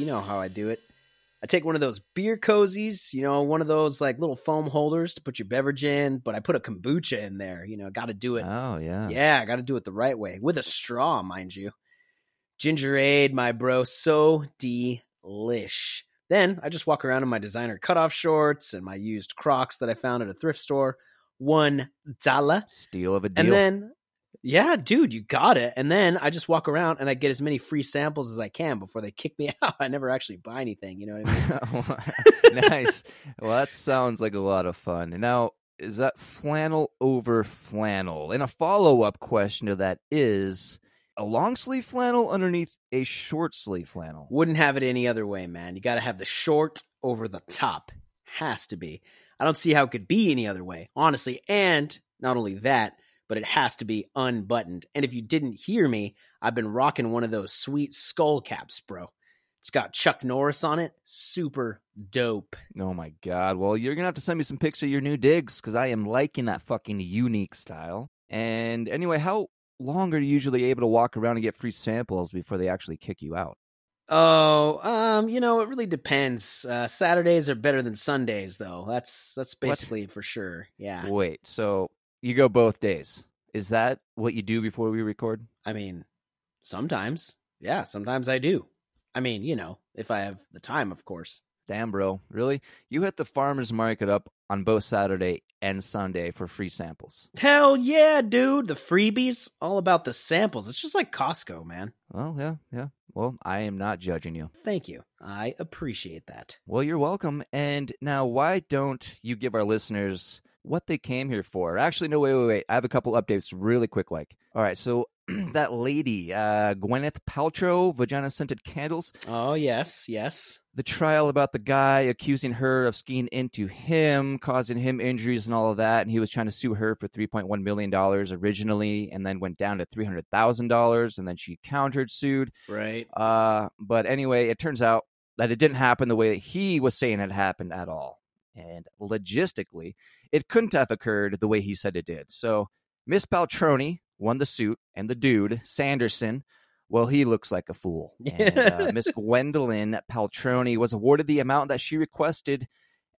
You know how I do it. I take one of those beer cozies, you know, one of those like little foam holders to put your beverage in, but I put a kombucha in there. You know, got to do it. Oh yeah. Yeah, I got to do it the right way with a straw, mind you. Gingerade, my bro, so delish. Then I just walk around in my designer cutoff shorts and my used Crocs that I found at a thrift store. One dollar. Steal of a deal. And then, yeah, dude, you got it. And then I just walk around and I get as many free samples as I can before they kick me out. I never actually buy anything. You know what I mean? nice. Well, that sounds like a lot of fun. Now, is that flannel over flannel? And a follow up question to that is a long sleeve flannel underneath a short sleeve flannel. Wouldn't have it any other way, man. You got to have the short over the top. Has to be. I don't see how it could be any other way, honestly. And not only that, but it has to be unbuttoned. And if you didn't hear me, I've been rocking one of those sweet skull caps, bro. It's got Chuck Norris on it. Super dope. Oh my god. Well, you're gonna have to send me some pics of your new digs because I am liking that fucking unique style. And anyway, how long are you usually able to walk around and get free samples before they actually kick you out? Oh, um, you know, it really depends. Uh, Saturdays are better than Sundays, though. That's that's basically what? for sure. Yeah. Wait, so you go both days? Is that what you do before we record? I mean, sometimes. Yeah, sometimes I do. I mean, you know, if I have the time, of course. Damn, bro. Really? You hit the farmer's market up on both Saturday and Sunday for free samples. Hell yeah, dude. The freebies, all about the samples. It's just like Costco, man. Well, yeah, yeah. Well, I am not judging you. Thank you. I appreciate that. Well, you're welcome. And now, why don't you give our listeners what they came here for? Actually, no, wait, wait, wait. I have a couple updates really quick. Like, all right, so that lady, uh, Gwyneth Paltrow, vagina scented candles. Oh, yes, yes. The trial about the guy accusing her of skiing into him, causing him injuries and all of that. And he was trying to sue her for $3.1 million originally and then went down to $300,000. And then she countered sued. Right. Uh, but anyway, it turns out that it didn't happen the way that he was saying it happened at all. And logistically, it couldn't have occurred the way he said it did. So Miss Paltroni won the suit, and the dude, Sanderson, well, he looks like a fool. And, uh, Miss Gwendolyn Paltroni was awarded the amount that she requested,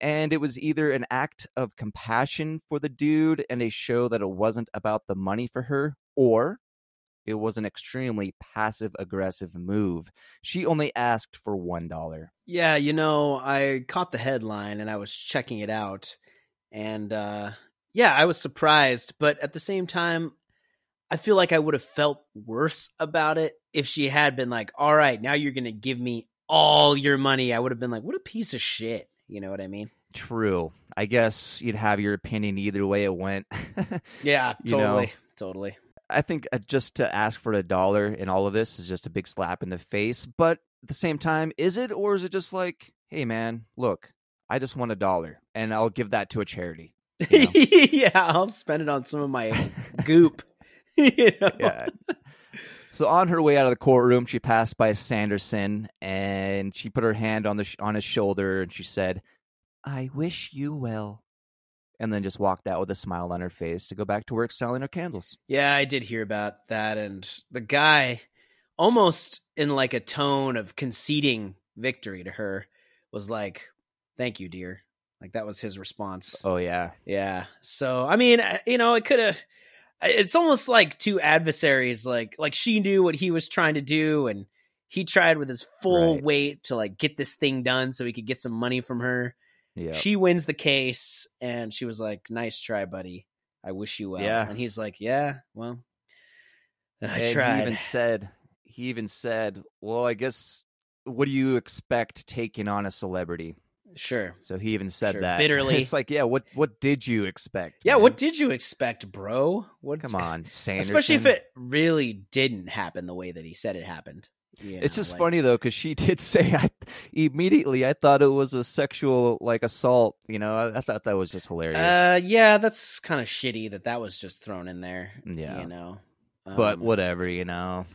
and it was either an act of compassion for the dude and a show that it wasn't about the money for her, or it was an extremely passive aggressive move. She only asked for $1. Yeah, you know, I caught the headline and I was checking it out. And uh, yeah, I was surprised, but at the same time, I feel like I would have felt worse about it if she had been like, "All right, now you're going to give me all your money." I would have been like, "What a piece of shit." You know what I mean? True. I guess you'd have your opinion either way it went. yeah, totally. know? Totally. I think uh, just to ask for a dollar in all of this is just a big slap in the face, but at the same time, is it or is it just like, "Hey man, look, I just want a dollar and I'll give that to a charity." You know? yeah, I'll spend it on some of my goop. you know? Yeah. So on her way out of the courtroom, she passed by Sanderson and she put her hand on the sh- on his shoulder and she said, "I wish you well." And then just walked out with a smile on her face to go back to work selling her candles. Yeah, I did hear about that and the guy almost in like a tone of conceding victory to her was like, "Thank you, dear." Like that was his response. Oh yeah. Yeah. So, I mean, uh, you know, it could have it's almost like two adversaries like like she knew what he was trying to do and he tried with his full right. weight to like get this thing done so he could get some money from her yeah she wins the case and she was like nice try buddy i wish you well yeah and he's like yeah well i and tried he even said he even said well i guess what do you expect taking on a celebrity Sure. So he even said sure. that bitterly. It's like, yeah, what what did you expect? Yeah, man? what did you expect, bro? What? Come on, Sanderson. Especially if it really didn't happen the way that he said it happened. You know, it's just like... funny though because she did say I immediately I thought it was a sexual like assault. You know, I, I thought that was just hilarious. Uh, yeah, that's kind of shitty that that was just thrown in there. Yeah, you know. Um, but whatever, you know.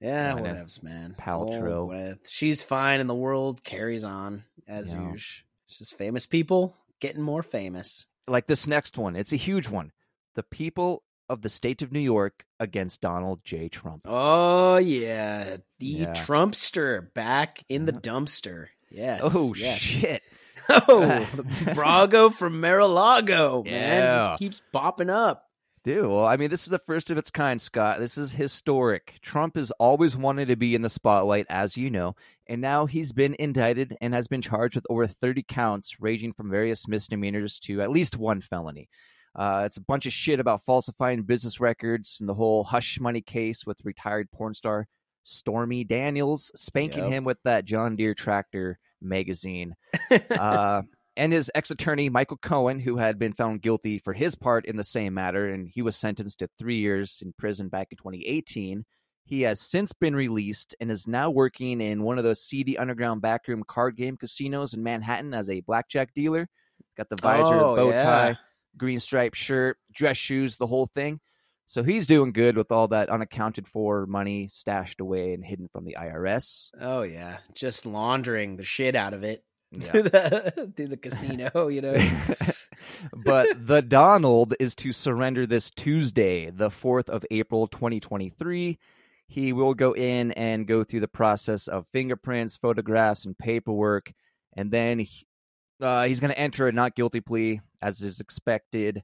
Yeah, whatevs, man. Paltrow. She's fine, and the world carries on as usual. It's just famous people getting more famous. Like this next one, it's a huge one. The people of the state of New York against Donald J. Trump. Oh yeah, the Yeah. Trumpster back in the dumpster. Yes. oh yes. shit! Oh, the Brago from Mar-a-Lago, man, Yeah. just keeps popping up. Dude, well, I mean, this is the first of its kind, Scott. This is historic. Trump has always wanted to be in the spotlight, as you know, and now he's been indicted and has been charged with over 30 counts, ranging from various misdemeanors to at least one felony. Uh, it's a bunch of shit about falsifying business records and the whole hush money case with retired porn star Stormy Daniels spanking Yep. him with that John Deere tractor magazine. uh, and his ex attorney, Michael Cohen, who had been found guilty for his part in the same matter, and he was sentenced to three years in prison back in 2018. He has since been released and is now working in one of those seedy underground backroom card game casinos in Manhattan as a blackjack dealer. Got the visor, Oh, bow yeah. tie, green striped shirt, dress shoes, the whole thing. So he's doing good with all that unaccounted for money stashed away and hidden from the IRS. Oh yeah, just laundering the shit out of it Yeah. through the through the casino. You know. but the Donald is to surrender this Tuesday, the 4th of April, 2023. He will go in and go through the process of fingerprints, photographs, and paperwork. And then he- uh, he's going to enter a not guilty plea, as is expected.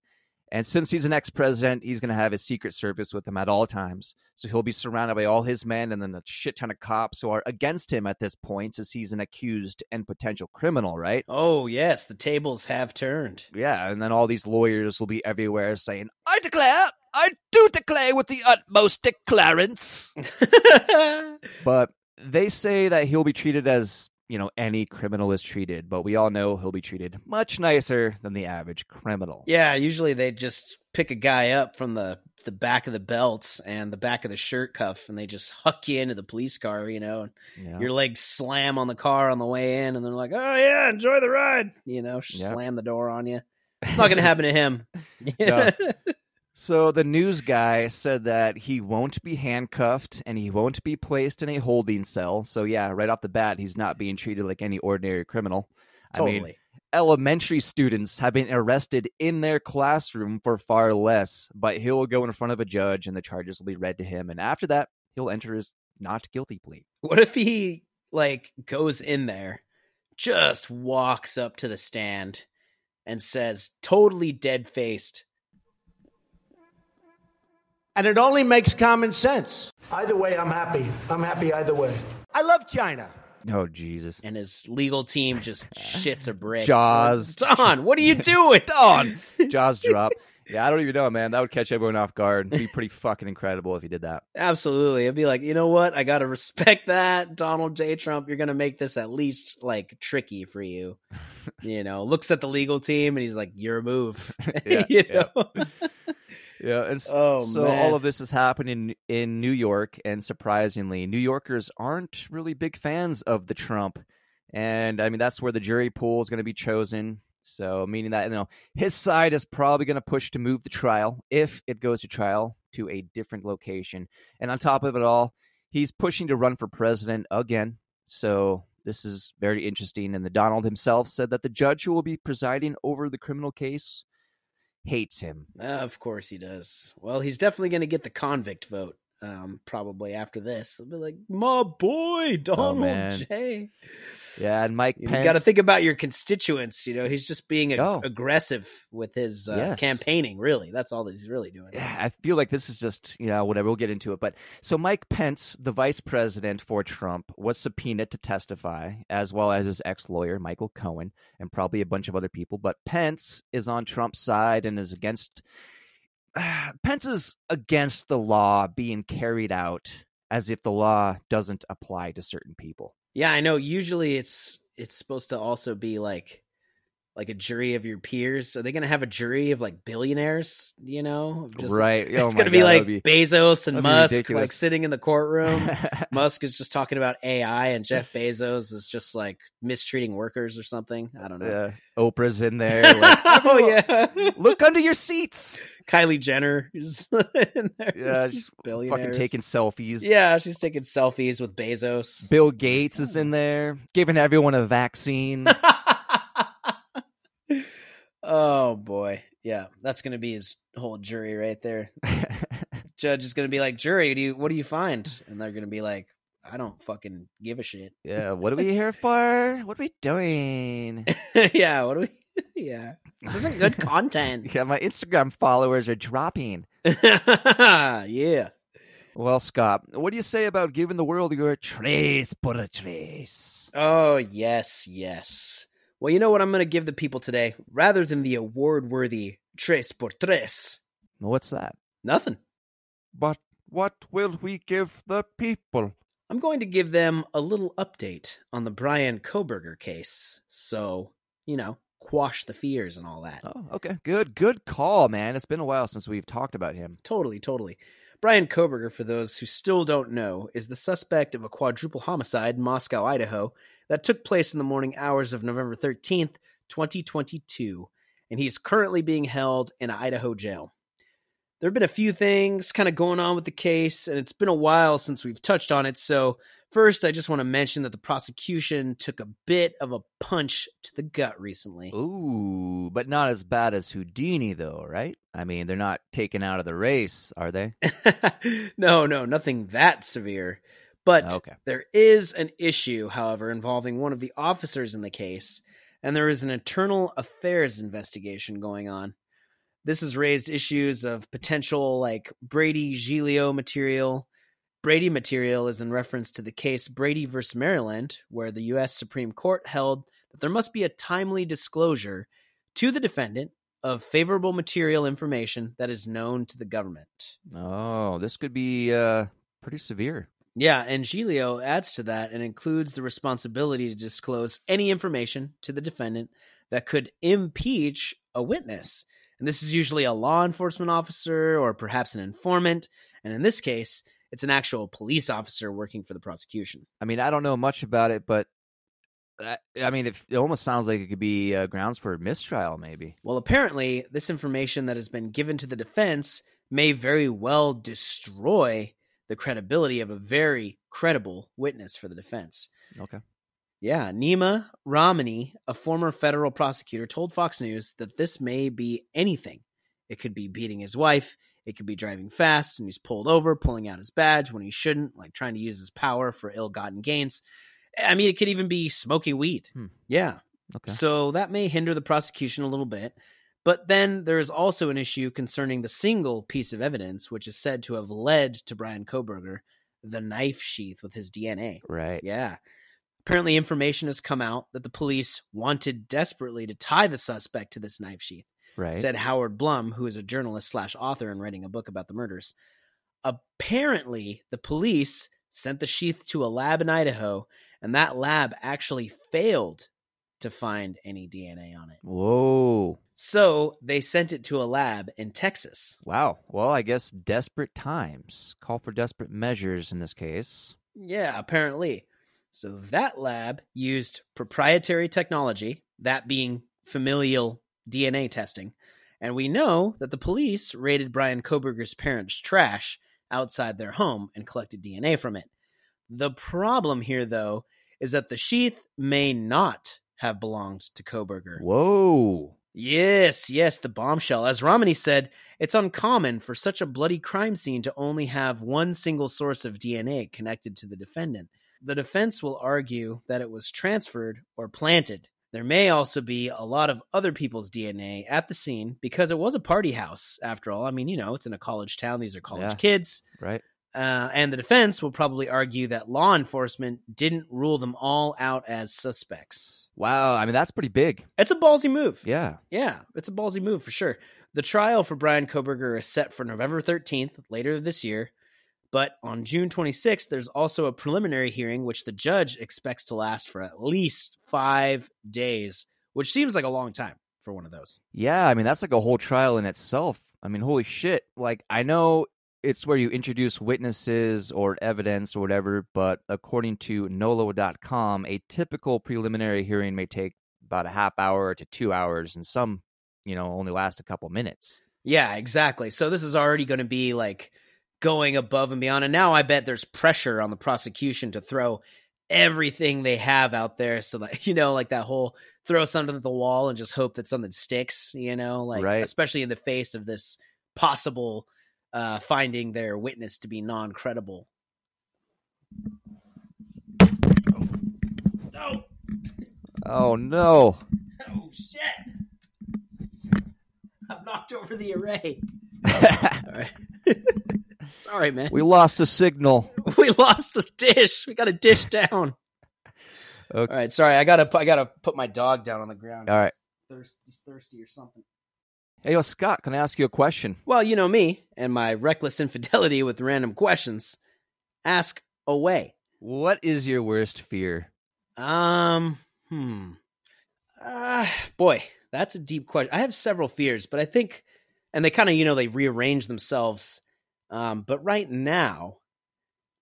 And since he's an ex president, he's going to have his Secret Service with him at all times. So he'll be surrounded by all his men and then a shit ton of cops who are against him at this point, since he's an accused and potential criminal, right? oh yes, the tables have turned. Yeah, and then all these lawyers will be everywhere saying, I declare, I do declare with the utmost declarance. But they say that he'll be treated as, you know, any criminal is treated, but we all know he'll be treated much nicer than the average criminal. yeah, usually they just pick a guy up from the the back of the belt and the back of the shirt cuff, and they just huck you into the police car. You know, and Yeah. your legs slam on the car on the way in, and they're like, "Oh yeah, enjoy the ride." You know, slam the door on you. It's not to happen to him. No. So the news guy said that he won't be handcuffed and he won't be placed in a holding cell. So yeah, right off the bat, he's not being treated like any ordinary criminal. I mean, totally. elementary students have been arrested in their classroom for far less, but he'll go in front of a judge and the charges will be read to him. And after that, he'll enter his not guilty plea. What if he like goes in there, just walks up to the stand and says, totally dead faced, And it only makes common sense. Either way, I'm happy. I'm happy either way. I love China. Oh, Jesus. and his legal team just shits a brick. Jaws. Don, what are you doing? Don! Jaws drop. Yeah, I don't even know, man. That would catch everyone off guard. It'd be pretty fucking incredible if he did that. Absolutely. It'd be like, you know what? I got to respect that. Donald J. Trump, you're going to make this at least like tricky for you. You know, looks at the legal team and he's like, your move. Yeah, you yeah. know? Yeah, and s- Oh, so all of this is happening in New York, and surprisingly, New Yorkers aren't really big fans of the Trump, and I mean that's where the jury pool is going to be chosen. So meaning that you know his side is probably going to push to move the trial if it goes to trial to a different location, and on top of it all, he's pushing to run for president again. So this is very interesting, and the Donald himself said that the judge who will be presiding over the criminal case hates him. Uh, of course he does. Well, he's definitely going to get the convict vote. Um, probably after this, they'll be like, "My boy, Donald Oh. J." Yeah, and Mike You Pence. got to think about your constituents. You know, he's just being ag- Oh. aggressive with his uh, Yes. campaigning. Really, that's all he's really doing. Yeah, I feel like this is just, you know, whatever. We'll get into it. But so Mike Pence, the vice president for Trump, was subpoenaed to testify, as well as his ex lawyer, Michael Cohen, and probably a bunch of other people. But Pence is on Trump's side and is against. Pence is against the law being carried out as if the law doesn't apply to certain people. Yeah, I know. Usually, it's it's supposed to also be like like a jury of your peers. Are they going to have a jury of like billionaires? You know, Just- right. Oh It's going to be God, like would Bezos and Musk like sitting in the courtroom. Musk is just talking about AI, and Jeff Bezos is just like mistreating workers or something. I don't know. Yeah, Oprah's in there. Like, oh yeah, Look under your seats. Kylie Jenner is in there. Yeah, She's. Fucking taking selfies. Yeah, she's taking selfies with Bezos. Bill Gates is hmm. in there, giving everyone a vaccine. Oh boy. Yeah, that's going to be his whole jury right there. Judge is going to be like, "Jury, do you, what do you find?" And they're going to be like, "I don't fucking give a shit." yeah, what are we here for? What are we doing? yeah, what are we Yeah. This isn't good content. Yeah, my Instagram followers are dropping. yeah. Well, Scott, what do you say about giving the world your tres por a tres? Oh, yes, yes. Well, you know what I'm going to give the people today? Rather than the award worthy tres por tres, What's that? nothing. But what will we give the people? I'm going to give them a little update on the Bryan Kohberger case. So, you know, quash the fears and all that. Oh, okay. Good, good call, man. It's been a while since we've talked about him. Totally, totally. Bryan Kohberger, for those who still don't know, is the suspect of a quadruple homicide in Moscow, Idaho, that took place in the morning hours of November 13th, 2022, and he is currently being held in an Idaho jail. There have been a few things kind of going on with the case, and it's been a while since we've touched on it. So, first, I just want to mention that the prosecution took a bit of a punch to the gut recently. Ooh, but not as bad as Houdini, though, right? I mean, they're not taken out of the race, are they? no, no, nothing that severe. But Okay. there is an issue, however, involving one of the officers in the case, and there is an internal affairs investigation going on. This has raised issues of potential like Brady Giglio material. Brady material is in reference to the case Brady versus Maryland, where the U.S. Supreme Court held that there must be a timely disclosure to the defendant of favorable material information that is known to the government. Oh, this could be uh, pretty severe. Yeah, and Giglio adds to that and includes the responsibility to disclose any information to the defendant that could impeach a witness. And this is usually a law enforcement officer or perhaps an informant. And in this case, it's an actual police officer working for the prosecution. I mean, I don't know much about it, but I, I mean, it, it almost sounds like it could be uh, grounds for a mistrial, maybe. Well, apparently, this information that has been given to the defense may very well destroy the credibility of a very credible witness for the defense. Okay. Yeah, Neama Rahmani, a former federal prosecutor, told Fox News that this may be anything. It could be beating his wife, it could be driving fast and he's pulled over, pulling out his badge when he shouldn't, like trying to use his power for ill gotten gains. I mean, it could even be smoking weed. Hmm. Yeah. Okay. So that may hinder the prosecution a little bit. But then there is also an issue concerning the single piece of evidence which is said to have led to Bryan Kohberger, the knife sheath with his DNA. Right. Yeah. Apparently, information has come out that the police wanted desperately to tie the suspect to this knife sheath, Right. said Howard Blum, who is a journalist slash author and writing a book about the murders. Apparently, the police sent the sheath to a lab in Idaho, and that lab actually failed to find any DNA on it. Whoa. So they sent it to a lab in Texas. Wow. Well, I guess desperate times call for desperate measures in this case. Yeah, apparently. So that lab used proprietary technology, that being familial DNA testing. And we know that the police raided Bryan Kohberger's parents' trash outside their home and collected DNA from it. The problem here, though, is that the sheath may not have belonged to Kohberger. Whoa. Yes, yes, the bombshell. As Rahmani said, it's uncommon for such a bloody crime scene to only have one single source of DNA connected to the defendant. The defense will argue that it was transferred or planted. There may also be a lot of other people's DNA at the scene because it was a party house, after all. I mean, you know, it's in a college town, these are college Yeah. kids. Right. Uh, and the defense will probably argue that law enforcement didn't rule them all out as suspects. Wow. I mean, that's pretty big. It's a ballsy move. Yeah. Yeah, it's a ballsy move for sure. The trial for Bryan Kohberger is set for November 13th, later this year. But on June 26th, there's also a preliminary hearing, which the judge expects to last for at least five days, which seems like a long time for one of those. Yeah. I mean, that's like a whole trial in itself. I mean, holy shit. Like, I know it's where you introduce witnesses or evidence or whatever, but according to NOLO.com, a typical preliminary hearing may take about a half hour to two hours, and some, you know, only last a couple minutes. Yeah, exactly. So this is already going to be like going above and beyond. And now I bet there's pressure on the prosecution to throw everything they have out there so that, you know, like that whole throw something at the wall and just hope that something sticks, you know, like Right. especially in the face of this possible uh finding their witness to be non-credible. Oh, Oh no! oh shit. I've knocked over the array. All right. Sorry, man. we lost a signal. we lost a dish. We got a dish down. Okay. All right, sorry. I gotta I gotta put my dog down on the ground. All right. He's thirsty, he's thirsty or something. Hey, yo, Scott, can I ask you a question? Well, you know me and my reckless infidelity with random questions. Ask away. What is your worst fear? Um, hmm. Uh, boy, that's a deep question. I have several fears, but I think, and they kind of, you know, they rearrange themselves. Um, but right now,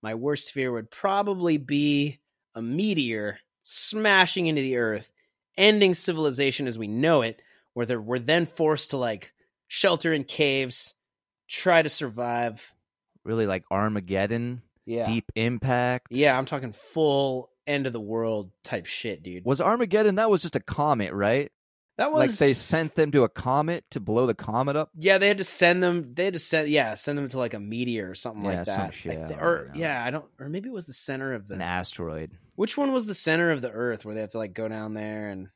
my worst fear would probably be a meteor smashing into the earth, ending civilization as we know it, where we're then forced to like shelter in caves, try to survive. Really, like Armageddon, Yeah. Deep Impact. Yeah, I'm talking full end of the world type shit, dude. Was Armageddon? That was just a comet, right? That was Like they sent them to a comet to blow the comet up. Yeah, they had to send them. They had to send, yeah, send them to like a meteor or something Yeah, like some that. shit, I thi- don't or yeah, I don't. Or maybe it was the center of the. An asteroid. Which one was the center of the Earth where they have to like go down there and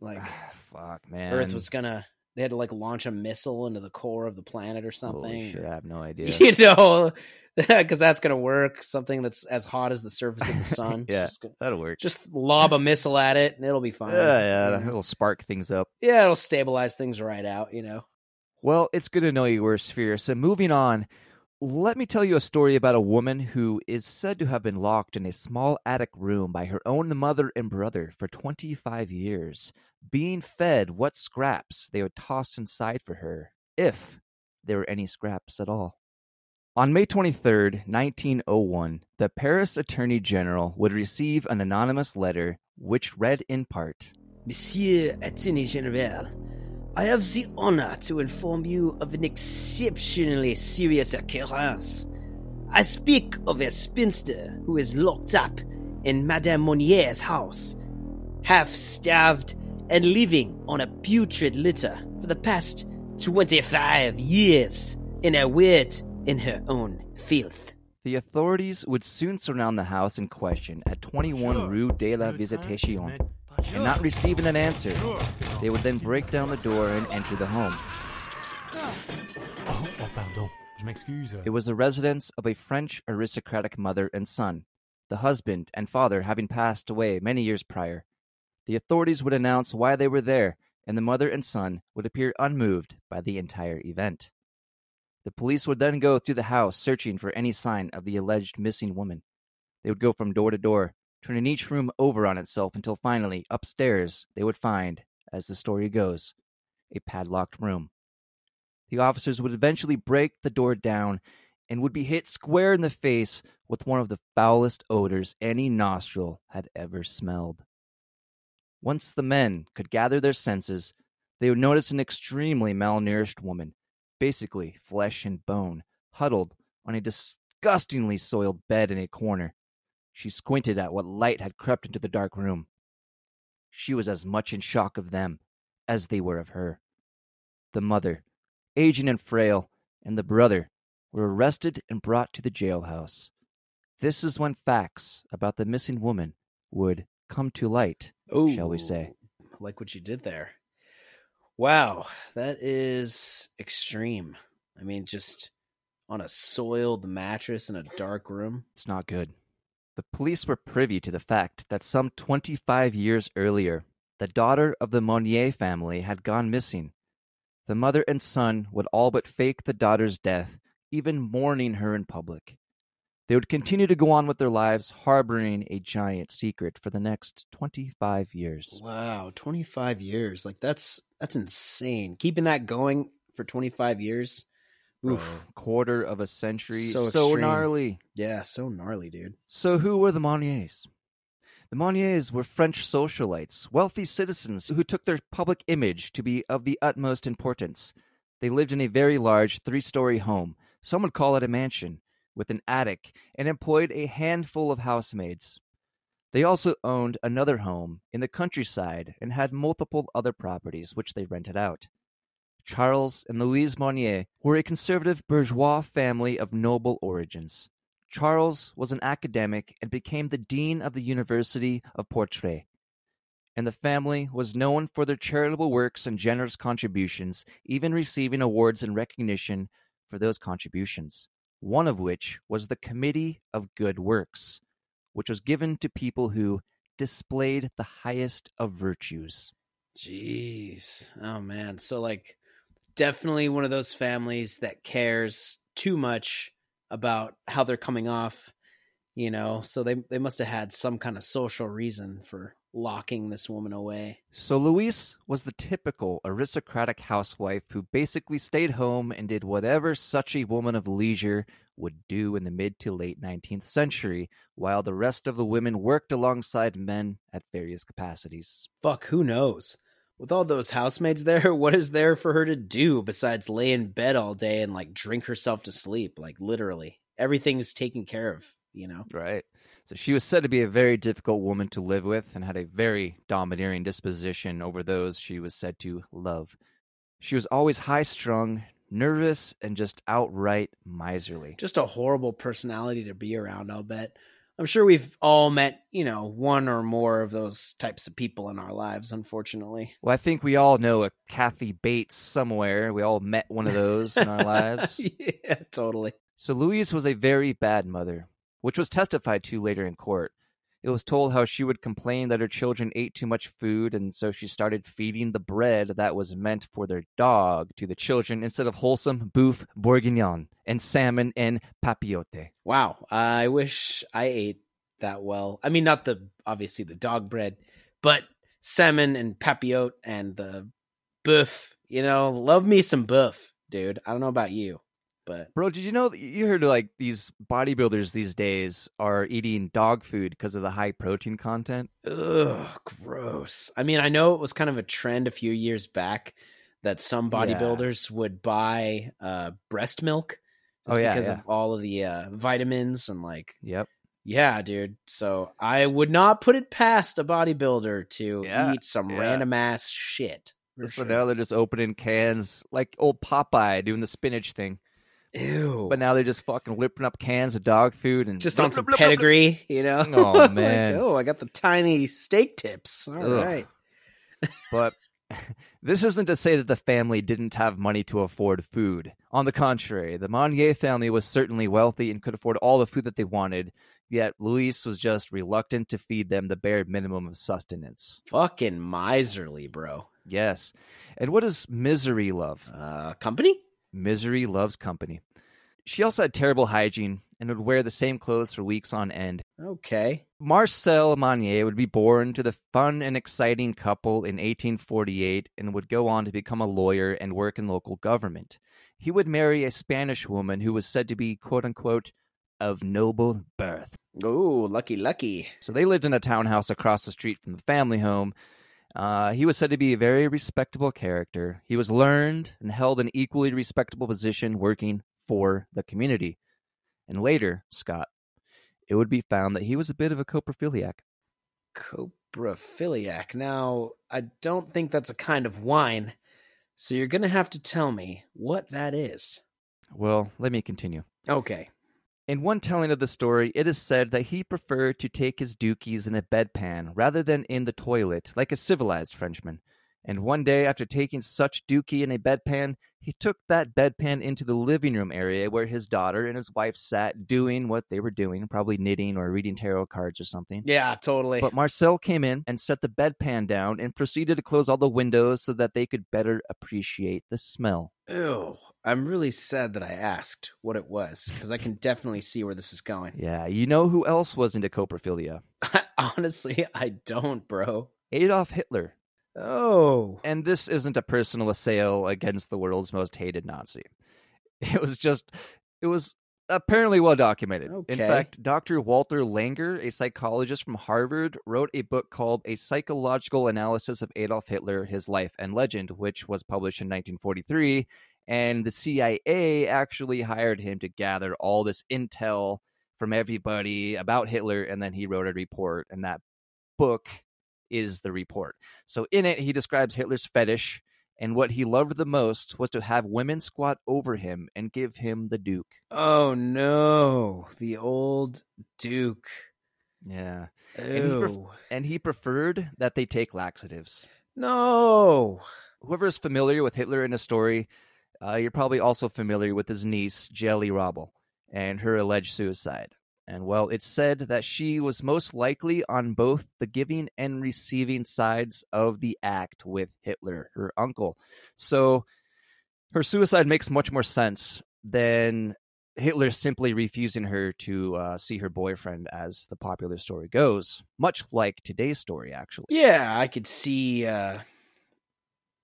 like ah, Fuck, man. Earth was gonna. They had to like launch a missile into the core of the planet or something. Shit, I have no idea. You know, because that's gonna work. Something that's as hot as the surface of the sun. Yeah. That'll work. just lob a missile at it and it'll be fine. yeah, yeah, You it'll spark things up. yeah, it'll stabilize things right out. You know. Well, it's good to know your worst fear. So, moving on, let me tell you a story about a woman who is said to have been locked in a small attic room by her own mother and brother for 25 years, being fed what scraps they would toss inside for her, if there were any scraps at all. On May 23rd, 1901, the Paris Attorney General would receive an anonymous letter which read in part Monsieur Attorney General, I have the honor to inform you of an exceptionally serious occurrence. I speak of a spinster who is locked up in Madame Monnier's house, half starved and living on a putrid litter for the past 25 years, in a word, in her own filth. The authorities would soon surround the house in question at 21 Rue de la Visitation, and not receiving an answer, they would then break down the door and enter the home. Oh, oh, pardon. Je m'excuse. It was the residence of a French aristocratic mother and son, the husband and father having passed away many years prior. The authorities would announce why they were there, and the mother and son would appear unmoved by the entire event. The police would then go through the house searching for any sign of the alleged missing woman. They would go from door to door, turning each room over on itself until finally, upstairs, they would find, as the story goes, a padlocked room. The officers would eventually break the door down and would be hit square in the face with one of the foulest odors any nostril had ever smelled. Once the men could gather their senses, they would notice an extremely malnourished woman, basically flesh and bone, huddled on a disgustingly soiled bed in a corner. She squinted at what light had crept into the dark room. She was as much in shock of them as they were of her. The mother, aging and frail, and the brother were arrested and brought to the jailhouse. This is when facts about the missing woman would come to light, shall we say. Like what you did there. Wow, that is extreme. I mean, just on a soiled mattress in a dark room. It's not good. The police were privy to the fact that some 25 years earlier, the daughter of the Monnier family had gone missing. The mother and son would all but fake the daughter's death, even mourning her in public. They would continue to go on with their lives, harboring a giant secret for the next 25 years. Wow, 25 years. Like that's that's insane. Keeping that going for 25 years. Oof. Quarter of a century. So so gnarly. Yeah, so gnarly, dude. So, who were the Monniers? The Monniers were French socialites, wealthy citizens who took their public image to be of the utmost importance. They lived in a very large three story home, some would call it a mansion, with an attic, and employed a handful of housemaids. They also owned another home in the countryside and had multiple other properties which they rented out. Charles and Louise Monnier were a conservative bourgeois family of noble origins. Charles was an academic and became the dean of the University of Poitiers. And the family was known for their charitable works and generous contributions, even receiving awards and recognition for those contributions. One of which was the Committee of Good Works, which was given to people who displayed the highest of virtues. Jeez. Oh man. So like definitely one of those families that cares too much about how they're coming off, you know. So they they must have had some kind of social reason for locking this woman away. So Louise was the typical aristocratic housewife who basically stayed home and did whatever such a woman of leisure would do in the mid to late 19th century, while the rest of the women worked alongside men at various capacities. Fuck, who knows? With all those housemaids there, what is there for her to do besides lay in bed all day and like drink herself to sleep? Like literally. Everything's taken care of, you know? Right. So she was said to be a very difficult woman to live with and had a very domineering disposition over those she was said to love. She was always high strung, nervous, and just outright miserly. Just a horrible personality to be around, I'll bet. I'm sure we've all met, you know, one or more of those types of people in our lives, unfortunately. Well, I think we all know a Kathy Bates somewhere. We all met one of those in our lives. yeah, totally. So Louise was a very bad mother, which was testified to later in court. It was told how she would complain that her children ate too much food, and so she started feeding the bread that was meant for their dog to the children instead of wholesome boeuf bourguignon and salmon and papillote. Wow, I wish I ate that well. I mean, not the obviously the dog bread, but salmon and papillote and the boeuf. You know, love me some boeuf, dude. I don't know about you. But bro, did you know you heard like these bodybuilders these days are eating dog food because of the high protein content? Ugh, gross. I mean, I know it was kind of a trend a few years back that some bodybuilders yeah. would buy uh, breast milk oh, yeah, because yeah. of all of the uh, vitamins and like Yep. Yeah, dude. So I would not put it past a bodybuilder to Yeah, eat some random ass shit. So sure. now they're just opening cans like old Popeye doing the spinach thing. Ew. But now they're just fucking whipping up cans of dog food and just on some pedigree, you know. Oh, Like, man. oh, I got the tiny steak tips. All Ugh. right. But this isn't to say that the family didn't have money to afford food. On the contrary, the Monnier family was certainly wealthy and could afford all the food that they wanted, yet Louise was just reluctant to feed them the bare minimum of sustenance. Fucking miserly, bro. Yes. And what does misery love? Uh, company? Misery loves company. She also had terrible hygiene and would wear the same clothes for weeks on end. Okay. Marcel Monnier would be born to the fun and exciting couple in 1848 and would go on to become a lawyer and work in local government. He would marry a Spanish woman who was said to be, quote unquote, of noble birth. Oh, lucky, lucky. So they lived in a townhouse across the street from the family home. Uh, he was said to be a very respectable character. He was learned and held an equally respectable position working for the community. And later, Scott, it would be found that he was a bit of a coprophiliac. Coprophiliac. Now, I don't think that's a kind of wine, so you're gonna have to tell me what that is. Well, let me continue. Okay. In one telling of the story, it is said that he preferred to take his dookies in a bedpan rather than in the toilet, like a civilized Frenchman. And one day, after taking such dookie in a bedpan, he took that bedpan into the living room area where his daughter and his wife sat doing what they were doing, probably knitting or reading tarot cards or something. Yeah, totally. But Marcel came in and set the bedpan down and proceeded to close all the windows so that they could better appreciate the smell. Ew. I'm really sad that I asked what it was, because I can definitely see where this is going. Yeah, you know who else was into coprophilia? Honestly, I don't, bro. Adolf Hitler. Oh. And this isn't a personal assail against the world's most hated Nazi. It was just, it was apparently well documented. In fact, Dr. Walter Langer, a psychologist from Harvard, wrote a book called A Psychological Analysis of Adolf Hitler, His Life and Legend, which was published in 1943. And the CIA actually hired him to gather all this intel from everybody about Hitler, and then he wrote a report, and that book is the report. So in it, he describes Hitler's fetish, and what he loved the most was to have women squat over him and give him the Duke. Oh no, the old Duke. Yeah, Ew. And he pref- and he preferred that they take laxatives. no. Whoever is familiar with Hitler in a story, uh, you're probably also familiar with his niece, Geli Raubal, and her alleged suicide. And well, it's said that she was most likely on both the giving and receiving sides of the act with Hitler, her uncle. So her suicide makes much more sense than Hitler simply refusing her to uh, see her boyfriend, as the popular story goes. Much like today's story, actually. Yeah, I could see uh,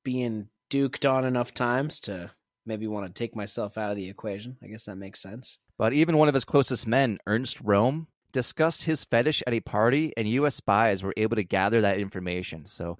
being duked on enough times to maybe want to take myself out of the equation. I guess that makes sense. But even one of his closest men, Ernst Röhm, discussed his fetish at a party, and U.S. spies were able to gather that information. So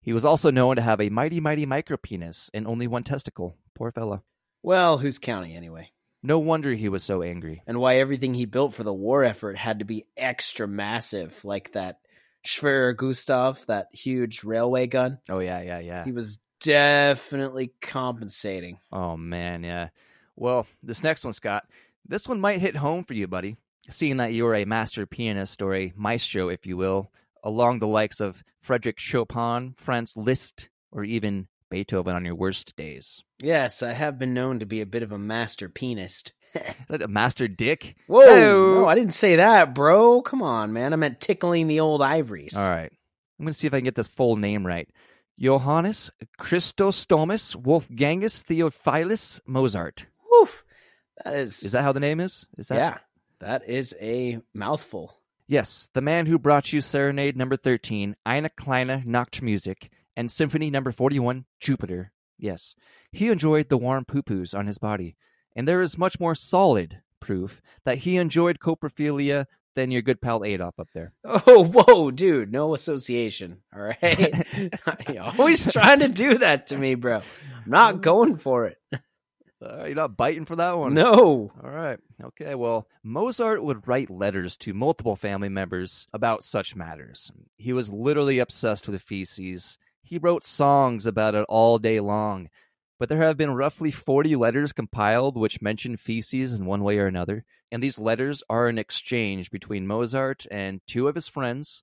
he was also known to have a mighty, mighty micropenis and only one testicle. Poor fella. Well, who's counting anyway? No wonder he was so angry. And why everything he built for the war effort had to be extra massive, like that Schwer Gustav, that huge railway gun. Oh, yeah, yeah, yeah. He was definitely compensating. Oh, man, yeah. Well, this next one, Scott, this one might hit home for you, buddy. Seeing that you're a master pianist or a maestro, if you will, along the likes of Frederick Chopin, Franz Liszt, or even Beethoven on your worst days. Yes, I have been known to be a bit of a master pianist. a master dick? Whoa! Hello. No, I didn't say that, bro. Come on, man. I meant tickling the old ivories. All right. I'm going to see if I can get this full name right. Johannes Chrysostomus Wolfgangus Theophilus Mozart. Woof. That is. Is that how the name is? Is that Yeah, that is a mouthful. Yes, the man who brought you Serenade number 13, Eine kleine Nachtmusik, and Symphony number 41, Jupiter. Yes, he enjoyed the warm poo-poos on his body, and there is much more solid proof that he enjoyed coprophilia than your good pal Adolf up there. Oh, whoa, dude. No association. All right. Always trying to do that to me, bro. I'm not going for it. Uh, you're not biting for that one. No. All right. Okay. Well, Mozart would write letters to multiple family members about such matters. He was literally obsessed with feces. He wrote songs about it all day long. But there have been roughly 40 letters compiled which mention feces in one way or another. And these letters are an exchange between Mozart and two of his friends,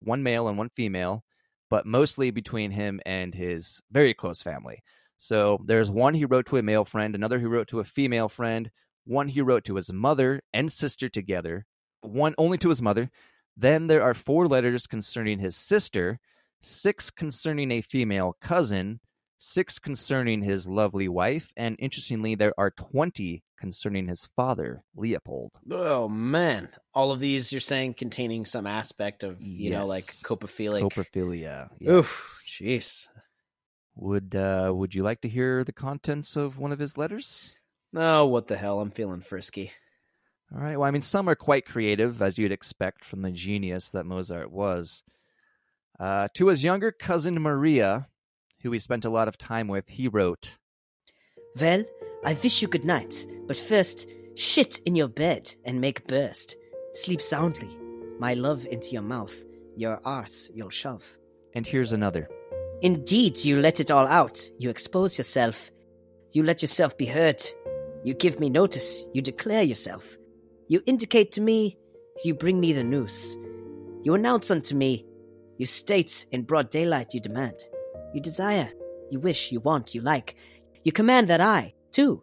one male and one female, but mostly between him and his very close family. So there's one he wrote to a male friend, another he wrote to a female friend, one he wrote to his mother and sister together, one only to his mother. Then there are four letters concerning his sister, six concerning a female cousin, six concerning his lovely wife, and interestingly, there are 20 concerning his father, Leopold. Oh, man. All of these you're saying containing some aspect of, you know, like copophilic. Coprophilia. yeah. Oof. Jeez. Would uh, would you like to hear the contents of one of his letters? Oh, what the hell? I'm feeling frisky. All right. Well, I mean, some are quite creative, as you'd expect from the genius that Mozart was. Uh, to his younger cousin Maria, who he spent a lot of time with, he wrote, Well, I wish you good night, but first, shit in your bed and make burst. Sleep soundly. My love into your mouth, your arse you'll shove. and here's another. Indeed, you let it all out. You expose yourself. You let yourself be heard. You give me notice. You declare yourself. You indicate to me. You bring me the news. You announce unto me. You state in broad daylight you demand. You desire. You wish. You want. You like. You command that I, too,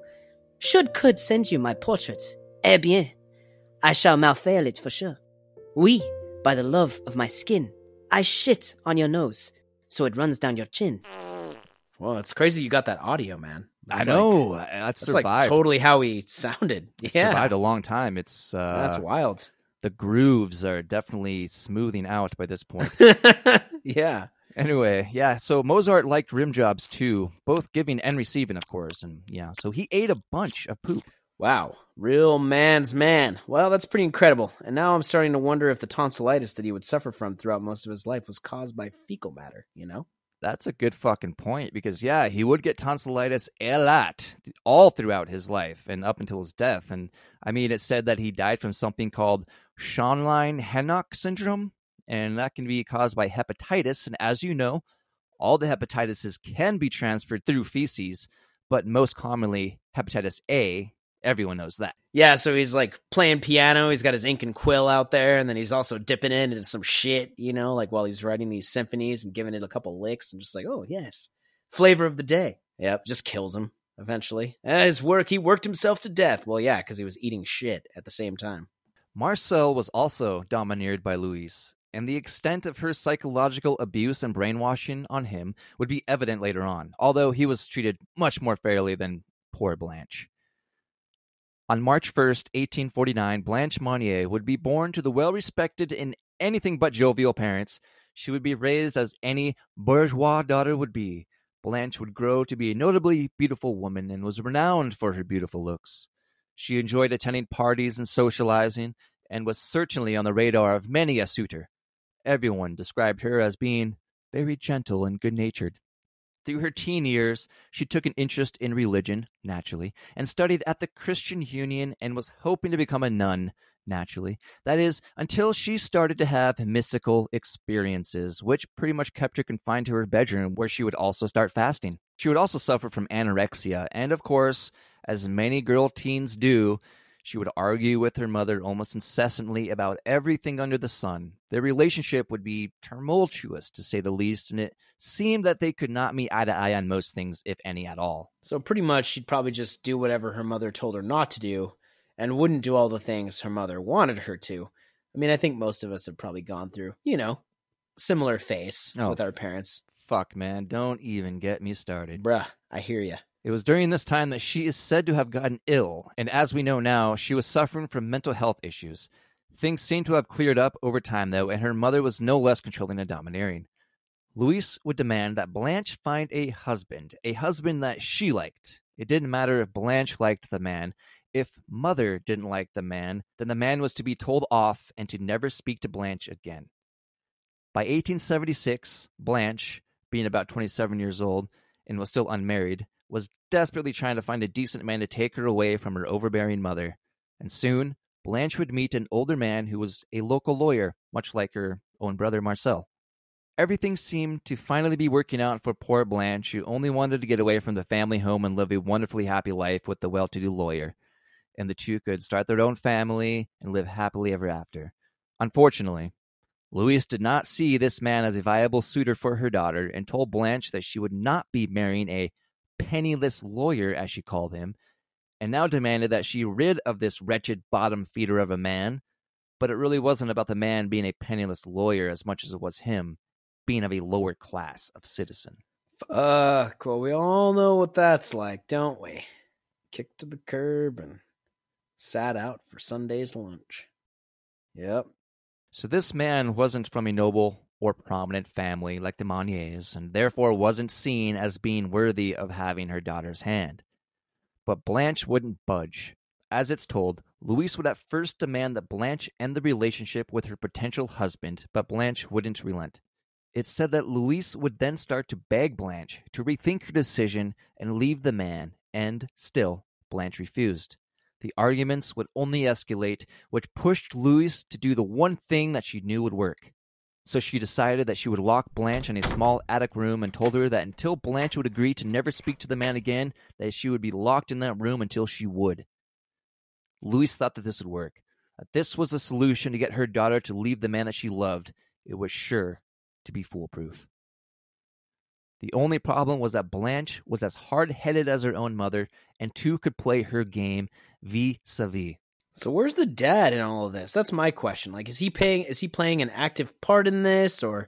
should could send you my portrait. Eh bien, I shall malfail it for sure. Oui, by the love of my skin, I shit on your nose so it runs down your chin. Well, it's crazy you got that audio, man. It's I know that's That's survived. like totally how he sounded. It yeah. survived a long time. It's uh, That's wild. the grooves are definitely smoothing out by this point. yeah. Anyway, yeah, so Mozart liked rim jobs too, both giving and receiving, of course. And yeah, so he ate a bunch of poop. Wow. Real man's man. Well, that's pretty incredible. And now I'm starting to wonder if the tonsillitis that he would suffer from throughout most of his life was caused by fecal matter, you know? That's a good fucking point because, yeah, he would get tonsillitis a lot all throughout his life and up until his death. And I mean, it said that he died from something called Schönlein Henoch syndrome, and that can be caused by hepatitis. And as you know, all the hepatitises can be transferred through feces, but most commonly hepatitis A. Everyone knows that. Yeah, so he's like playing piano. He's got his ink and quill out there, and then he's also dipping in into some shit, you know, like while he's writing these symphonies and giving it a couple licks, and just like, oh yes, flavor of the day. Yep, just kills him eventually. And his work, he worked himself to death. Well, yeah, because he was eating shit at the same time. Marcel was also domineered by Louise, and the extent of her psychological abuse and brainwashing on him would be evident later on, although he was treated much more fairly than poor Blanche. On March 1st, 1849, Blanche Monnier would be born to the well respected and anything but jovial parents. She would be raised as any bourgeois daughter would be. Blanche would grow to be a notably beautiful woman and was renowned for her beautiful looks. She enjoyed attending parties and socializing, and was certainly on the radar of many a suitor. Everyone described her as being very gentle and good natured. Through her teen years, she took an interest in religion, naturally, and studied at the Christian Union and was hoping to become a nun, naturally. That is, until she started to have mystical experiences, which pretty much kept her confined to her bedroom, where she would also start fasting. She would also suffer from anorexia, and of course, as many girl teens do, she would argue with her mother almost incessantly about everything under the sun. Their relationship would be tumultuous, to say the least, and it seemed that they could not meet eye to eye on most things, if any at all. So pretty much, she'd probably just do whatever her mother told her not to do, and wouldn't do all the things her mother wanted her to. I mean, I think most of us have probably gone through, you know, similar phase Oh, with our parents. Fuck, man, don't even get me started. Bruh, I hear ya. It was during this time that she is said to have gotten ill, and as we know now, she was suffering from mental health issues. Things seem to have cleared up over time, though, and her mother was no less controlling and domineering. Louise would demand that Blanche find a husband, a husband that she liked. It didn't matter if Blanche liked the man. If Mother didn't like the man, then the man was to be told off and to never speak to Blanche again. By 1876, Blanche, being about 27 years old and was still unmarried, was desperately trying to find a decent man to take her away from her overbearing mother. And soon, Blanche would meet an older man who was a local lawyer, much like her own brother Marcel. Everything seemed to finally be working out for poor Blanche, who only wanted to get away from the family home and live a wonderfully happy life with the well to do lawyer. And the two could start their own family and live happily ever after. Unfortunately, Louise did not see this man as a viable suitor for her daughter and told Blanche that she would not be marrying a penniless lawyer, as she called him, and now demanded that she rid of this wretched bottom feeder of a man. But it really wasn't about the man being a penniless lawyer as much as it was him being of a lower class of citizen. Fuck. Well, we all know what that's like, don't we? Kicked to the curb and sat out for Sunday's lunch. Yep. So this man wasn't from a noble or prominent family like the Monniers, and therefore wasn't seen as being worthy of having her daughter's hand. But Blanche wouldn't budge. As it's told, Louise would at first demand that Blanche end the relationship with her potential husband, but Blanche wouldn't relent. It's said that Louise would then start to beg Blanche to rethink her decision and leave the man, and still, Blanche refused. The arguments would only escalate, which pushed Louise to do the one thing that she knew would work. So she decided that she would lock Blanche in a small attic room and told her that until Blanche would agree to never speak to the man again, that she would be locked in that room until she would. Louise thought that this would work. That this was a solution to get her daughter to leave the man that she loved. It was sure to be foolproof. The only problem was that Blanche was as hard headed as her own mother, and two could play her game vis a vis. So where's the dad in all of this? That's my question. Like, is he paying? Is he playing an active part in this, or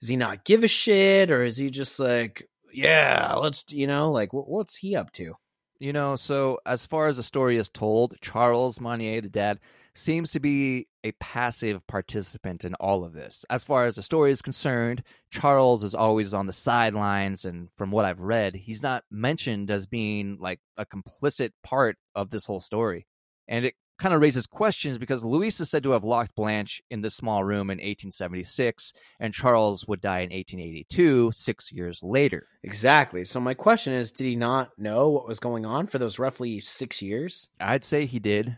does he not give a shit, or is he just like, yeah, let's, you know, like, wh- what's he up to? You know, so as far as the story is told, Charles Monnier, the dad, seems to be a passive participant in all of this. As far as the story is concerned, Charles is always on the sidelines, and from what I've read, he's not mentioned as being like a complicit part of this whole story. And it kind of raises questions because Louise is said to have locked Blanche in this small room in 1876, and Charles would die in 1882, six years later. Exactly. So my question is, did he not know what was going on for those roughly six years? I'd say he did.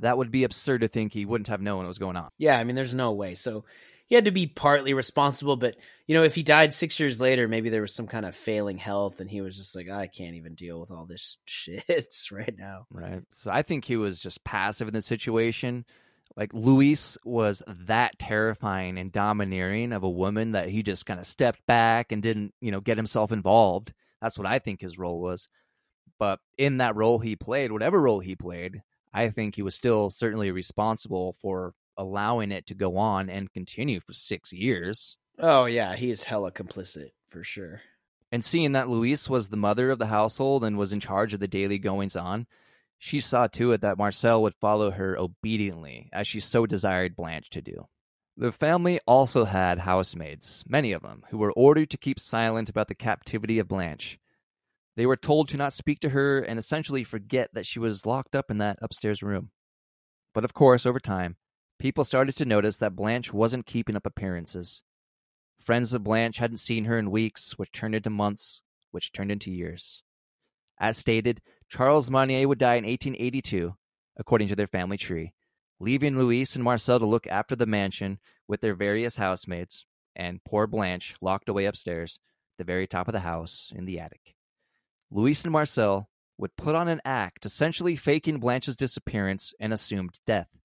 That would be absurd to think he wouldn't have known what was going on. Yeah, I mean, there's no way. So he had to be partly responsible, but you know, if he died six years later, maybe there was some kind of failing health, and he was just like, I can't even deal with all this shit right now. Right. So I think he was just passive in the situation. Like Louise was that terrifying and domineering of a woman that he just kind of stepped back and didn't, you know, get himself involved. That's what I think his role was. But in that role he played, whatever role he played, I think he was still certainly responsible for allowing it to go on and continue for six years. Oh yeah, he is hella complicit for sure. And seeing that Louise was the mother of the household and was in charge of the daily goings on, she saw to it that Marcel would follow her obediently, as she so desired Blanche to do. The family also had housemaids, many of them, who were ordered to keep silent about the captivity of Blanche. They were told to not speak to her and essentially forget that she was locked up in that upstairs room. But of course, over time, people started to notice that Blanche wasn't keeping up appearances. Friends of Blanche hadn't seen her in weeks, which turned into months, which turned into years. As stated, Charles Monnier would die in 1882, according to their family tree, leaving Louise and Marcel to look after the mansion with their various housemaids, and poor Blanche locked away upstairs, the very top of the house, in the attic. Louise and Marcel would put on an act essentially faking Blanche's disappearance and assumed death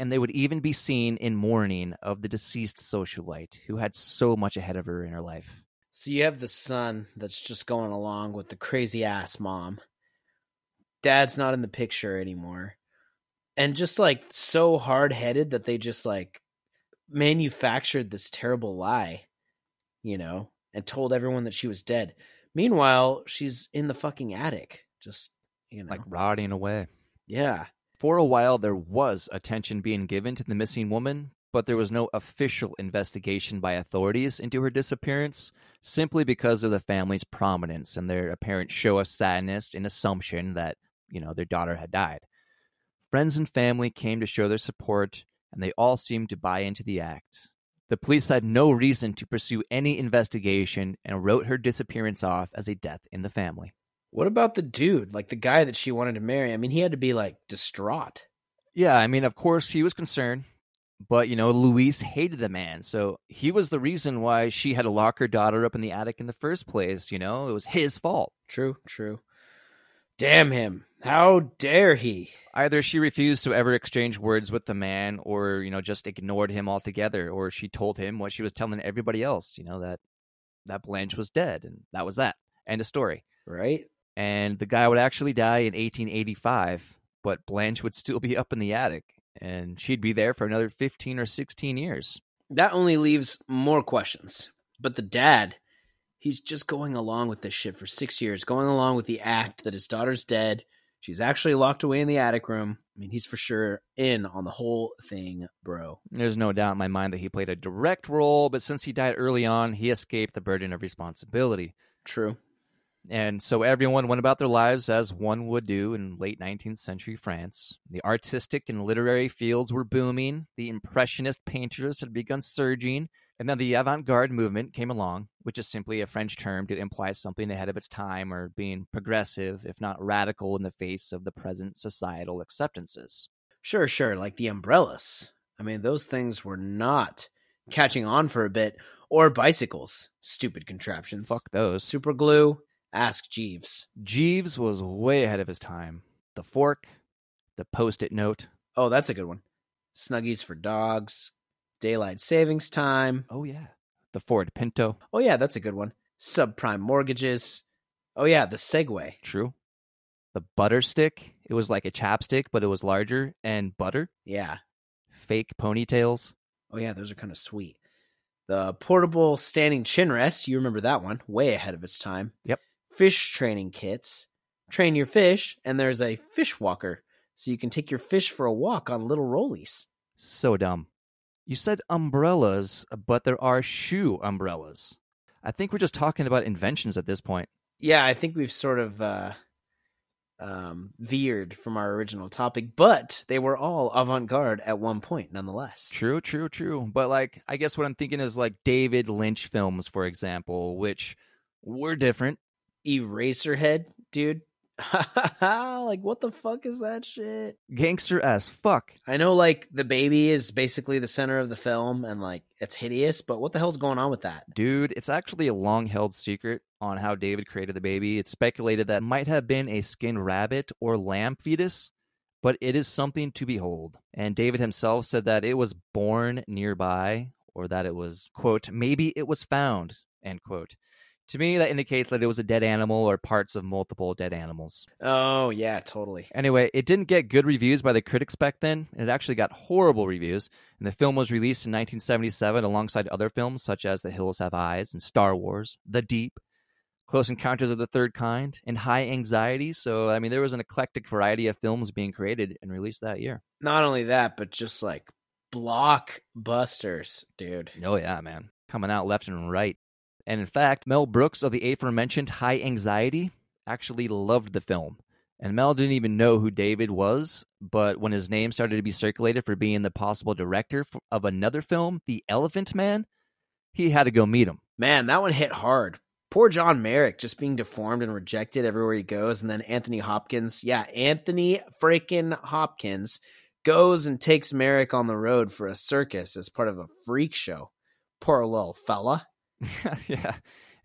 and they would even be seen in mourning of the deceased socialite who had so much ahead of her in her life. So you have the son that's just going along with the crazy ass mom. Dad's not in the picture anymore. And just like so hard headed that they just like manufactured this terrible lie, you know, and told everyone that she was dead. Meanwhile, she's in the fucking attic, just, you know. Like rotting away. Yeah. For a while, there was attention being given to the missing woman, but there was no official investigation by authorities into her disappearance, simply because of the family's prominence and their apparent show of sadness and assumption that, you know, their daughter had died. Friends and family came to show their support, and they all seemed to buy into the act. The police had no reason to pursue any investigation and wrote her disappearance off as a death in the family. What about the dude, like the guy that she wanted to marry? I mean, he had to be like distraught. Yeah, I mean, of course he was concerned, but you know, Louise hated the man, so he was the reason why she had to lock her daughter up in the attic in the first place. You know, it was his fault. True, true. Damn him. How dare he? Either she refused to ever exchange words with the man, or, you know, just ignored him altogether, or she told him what she was telling everybody else, you know, that that Blanche was dead, and that was that. End of story. Right? And the guy would actually die in 1885, but Blanche would still be up in the attic, and she'd be there for another 15 or 16 years. That only leaves more questions. But the dad, he's just going along with this shit for six years, going along with the act that his daughter's dead. She's actually locked away in the attic room. I mean, he's for sure in on the whole thing, bro. There's no doubt in my mind that he played a direct role, but since he died early on, he escaped the burden of responsibility. True. And so everyone went about their lives as one would do in late 19th century France. The artistic and literary fields were booming, the Impressionist painters had begun surging, and then the avant garde movement came along, which is simply a French term to imply something ahead of its time or being progressive, if not radical, in the face of the present societal acceptances. Sure, sure. Like the umbrellas. I mean, those things were not catching on for a bit. Or bicycles. Stupid contraptions. Fuck those. Super glue. Ask Jeeves. Jeeves was way ahead of his time. The fork, the post it note. Oh, that's a good one. Snuggies for dogs. Daylight savings time. Oh, yeah. The Ford Pinto. Oh, yeah, that's a good one. Subprime mortgages. Oh, yeah, the Segway. True. The butter stick. It was like a chapstick, but it was larger and butter. Yeah. Fake ponytails. Oh, yeah, those are kind of sweet. The portable standing chin rest. You remember that one. Way ahead of its time. Yep. Fish training kits. Train your fish, and there's a fish walker. So you can take your fish for a walk on little rollies. So dumb. You said umbrellas, but there are shoe umbrellas. I think we're just talking about inventions at this point. Yeah, I think we've sort of uh, um, veered from our original topic, but they were all avant garde at one point, nonetheless. True, true, true. But like, I guess what I'm thinking is like David Lynch films, for example, which were different. Eraserhead, dude. like, what the fuck is that shit? Gangster as fuck. I know, like, the baby is basically the center of the film and, like, it's hideous, but what the hell's going on with that? Dude, it's actually a long held secret on how David created the baby. It's speculated that it might have been a skinned rabbit or lamb fetus, but it is something to behold. And David himself said that it was born nearby or that it was, quote, maybe it was found, end quote. To me, that indicates that it was a dead animal or parts of multiple dead animals. Oh, yeah, totally. Anyway, it didn't get good reviews by the critics back then. It actually got horrible reviews. And the film was released in 1977 alongside other films such as The Hills Have Eyes and Star Wars, The Deep, Close Encounters of the Third Kind, and High Anxiety. So, I mean, there was an eclectic variety of films being created and released that year. Not only that, but just like blockbusters, dude. Oh, yeah, man. Coming out left and right. And in fact, Mel Brooks of the aforementioned High Anxiety actually loved the film. And Mel didn't even know who David was, but when his name started to be circulated for being the possible director of another film, The Elephant Man, he had to go meet him. Man, that one hit hard. Poor John Merrick just being deformed and rejected everywhere he goes. And then Anthony Hopkins, yeah, Anthony freaking Hopkins goes and takes Merrick on the road for a circus as part of a freak show. Poor little fella. yeah.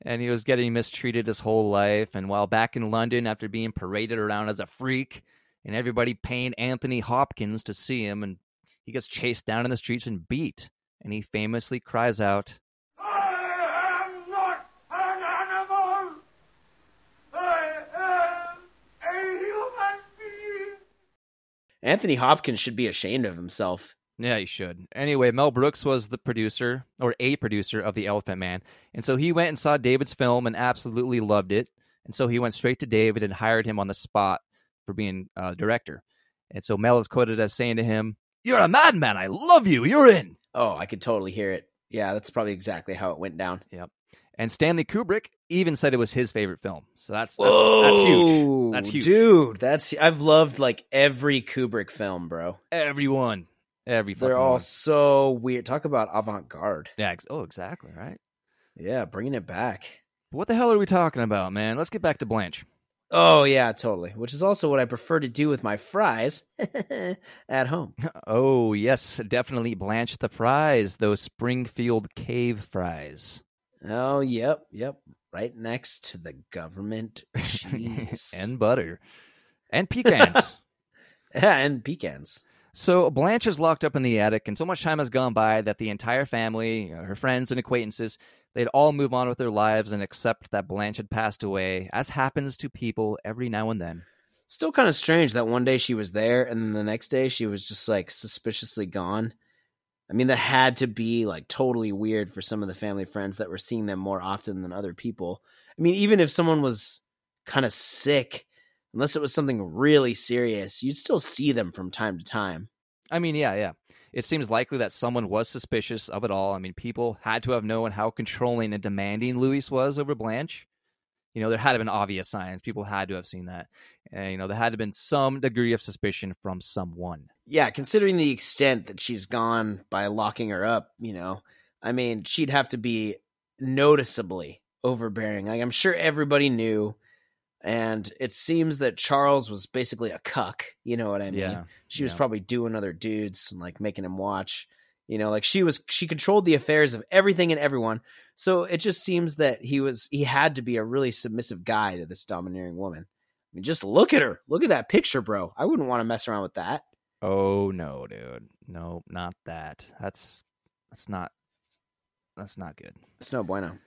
And he was getting mistreated his whole life. And while back in London, after being paraded around as a freak and everybody paying Anthony Hopkins to see him, and he gets chased down in the streets and beat. And he famously cries out, I am not an animal. I am a human being. Anthony Hopkins should be ashamed of himself. Yeah, you should. Anyway, Mel Brooks was the producer, or a producer of The Elephant Man. And so he went and saw David's film and absolutely loved it. And so he went straight to David and hired him on the spot for being uh, director. And so Mel is quoted as saying to him, You're a madman. I love you. You're in. Oh, I could totally hear it. Yeah, that's probably exactly how it went down. Yep. And Stanley Kubrick even said it was his favorite film. So that's that's, that's huge. That's huge. dude. That's I've loved like every Kubrick film, bro. Everyone, every They're all one. so weird. Talk about avant garde. yeah. Ex- oh, exactly right. Yeah, bringing it back. What the hell are we talking about, man? Let's get back to Blanche. Oh yeah, totally. Which is also what I prefer to do with my fries at home. Oh yes, definitely Blanche the fries. Those Springfield cave fries. Oh yep, yep. Right next to the government cheese and butter and pecans. Yeah, and pecans. So Blanche is locked up in the attic, and so much time has gone by that the entire family, her friends and acquaintances, they'd all move on with their lives and accept that Blanche had passed away, as happens to people every now and then. Still kind of strange that one day she was there and then the next day she was just like suspiciously gone. I mean, that had to be like totally weird for some of the family friends that were seeing them more often than other people. I mean, even if someone was kind of sick, unless it was something really serious, you'd still see them from time to time. I mean, yeah, yeah. It seems likely that someone was suspicious of it all. I mean, people had to have known how controlling and demanding Louise was over Blanche. You know, there had to have been obvious signs. People had to have seen that. And, you know, there had to have been some degree of suspicion from someone. Yeah, considering the extent that she's gone by locking her up, you know, I mean, she'd have to be noticeably overbearing. Like, I'm sure everybody knew. And it seems that Charles was basically a cuck. You know what I mean? Yeah, She was yeah. probably doing other dudes and like making him watch. You know, like she was, she controlled the affairs of everything and everyone. So it just seems that he was, he had to be a really submissive guy to this domineering woman. I mean, just look at her. Look at that picture, bro. I wouldn't want to mess around with that. Oh no, dude. No, not that. That's that's not that's not good. It's no bueno.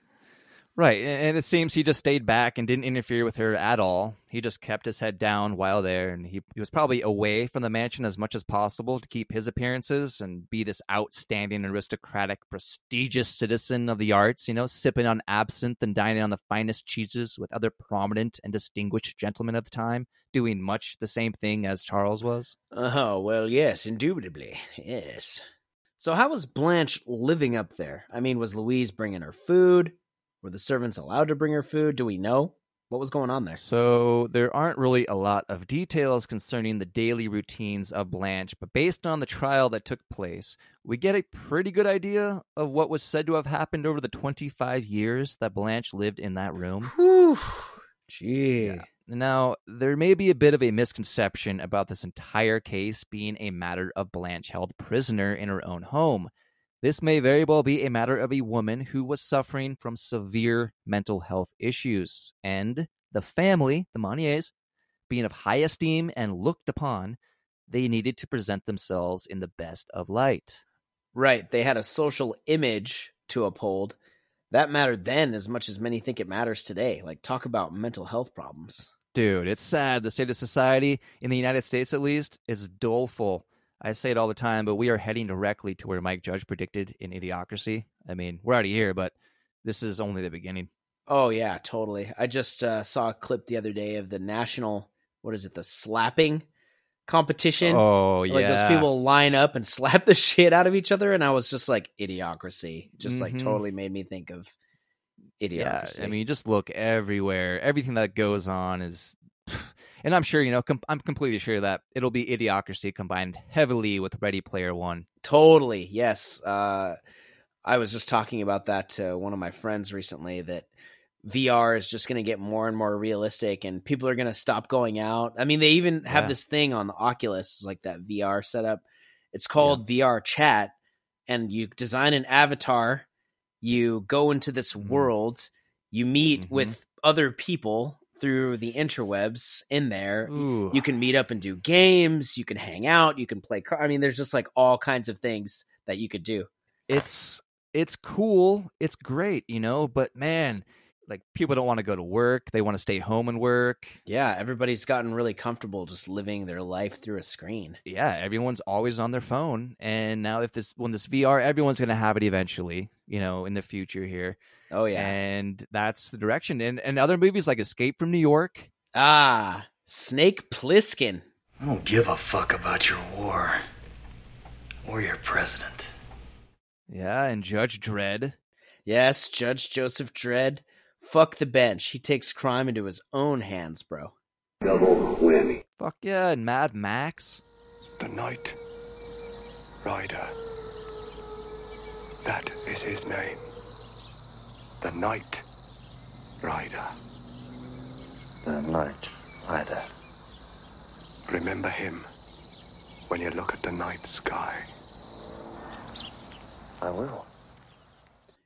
Right, and it seems he just stayed back and didn't interfere with her at all. He just kept his head down while there, and he, he was probably away from the mansion as much as possible to keep his appearances and be this outstanding, aristocratic, prestigious citizen of the arts, you know, sipping on absinthe and dining on the finest cheeses with other prominent and distinguished gentlemen of the time, doing much the same thing as Charles was. Oh, well, yes, indubitably. Yes. So, how was Blanche living up there? I mean, was Louise bringing her food? Were the servants allowed to bring her food? Do we know? What was going on there? So there aren't really a lot of details concerning the daily routines of Blanche, but based on the trial that took place, we get a pretty good idea of what was said to have happened over the 25 years that Blanche lived in that room. Whew. Gee. Now, there may be a bit of a misconception about this entire case being a matter of Blanche held prisoner in her own home. This may very well be a matter of a woman who was suffering from severe mental health issues, and the family, the Monniers, being of high esteem and looked upon, they needed to present themselves in the best of light. Right. They had a social image to uphold. That mattered then as much as many think it matters today. Like, talk about mental health problems. Dude, it's sad. The state of society, in the United States at least, is doleful. I say it all the time, but we are heading directly to where Mike Judge predicted in Idiocracy. I mean, we're out of here, but this is only the beginning. Oh, yeah, totally. I just uh, saw a clip the other day of the national, what is it, the slapping competition. Oh, yeah. Like those people line up and slap the shit out of each other. And I was just like, idiocracy. Just like Mhm. totally made me think of Yeah, idiocracy. I mean, you just look everywhere. Everything that goes on is, and I'm sure you know. Com- I'm completely sure that it'll be Idiocracy combined heavily with Ready Player One. Totally. Yes. Uh, I was just talking about that to one of my friends recently that VR is just going to get more and more realistic and people are going to stop going out. I mean, they even have Yeah. this thing on the Oculus, like that VR setup. It's called VR chat and you design an avatar, you go into this Mhm. world, you meet Mhm. with other people through the interwebs in there Ooh, you can meet up and do games you can hang out you can play car- i mean there's just like all kinds of things that you could do it's it's cool. It's great, you know. But man, like people don't want to go to work. They want to stay home and work. yeah everybody's gotten really comfortable just living their life through a screen yeah, everyone's always on their phone. And now, if this when this VR, everyone's gonna have it eventually, you know, in the future here. Oh yeah And that's the direction. And and other movies like Escape from New York. ah snake plissken I don't give a fuck about your war or your president. Yeah, and Judge Dredd. yes judge joseph dredd fuck the bench he takes crime into his own hands bro Double whammy. Fuck yeah, and Mad Max. The Night Rider. That is his name. The Night Rider. The night rider. Remember him when you look at the night sky. I will.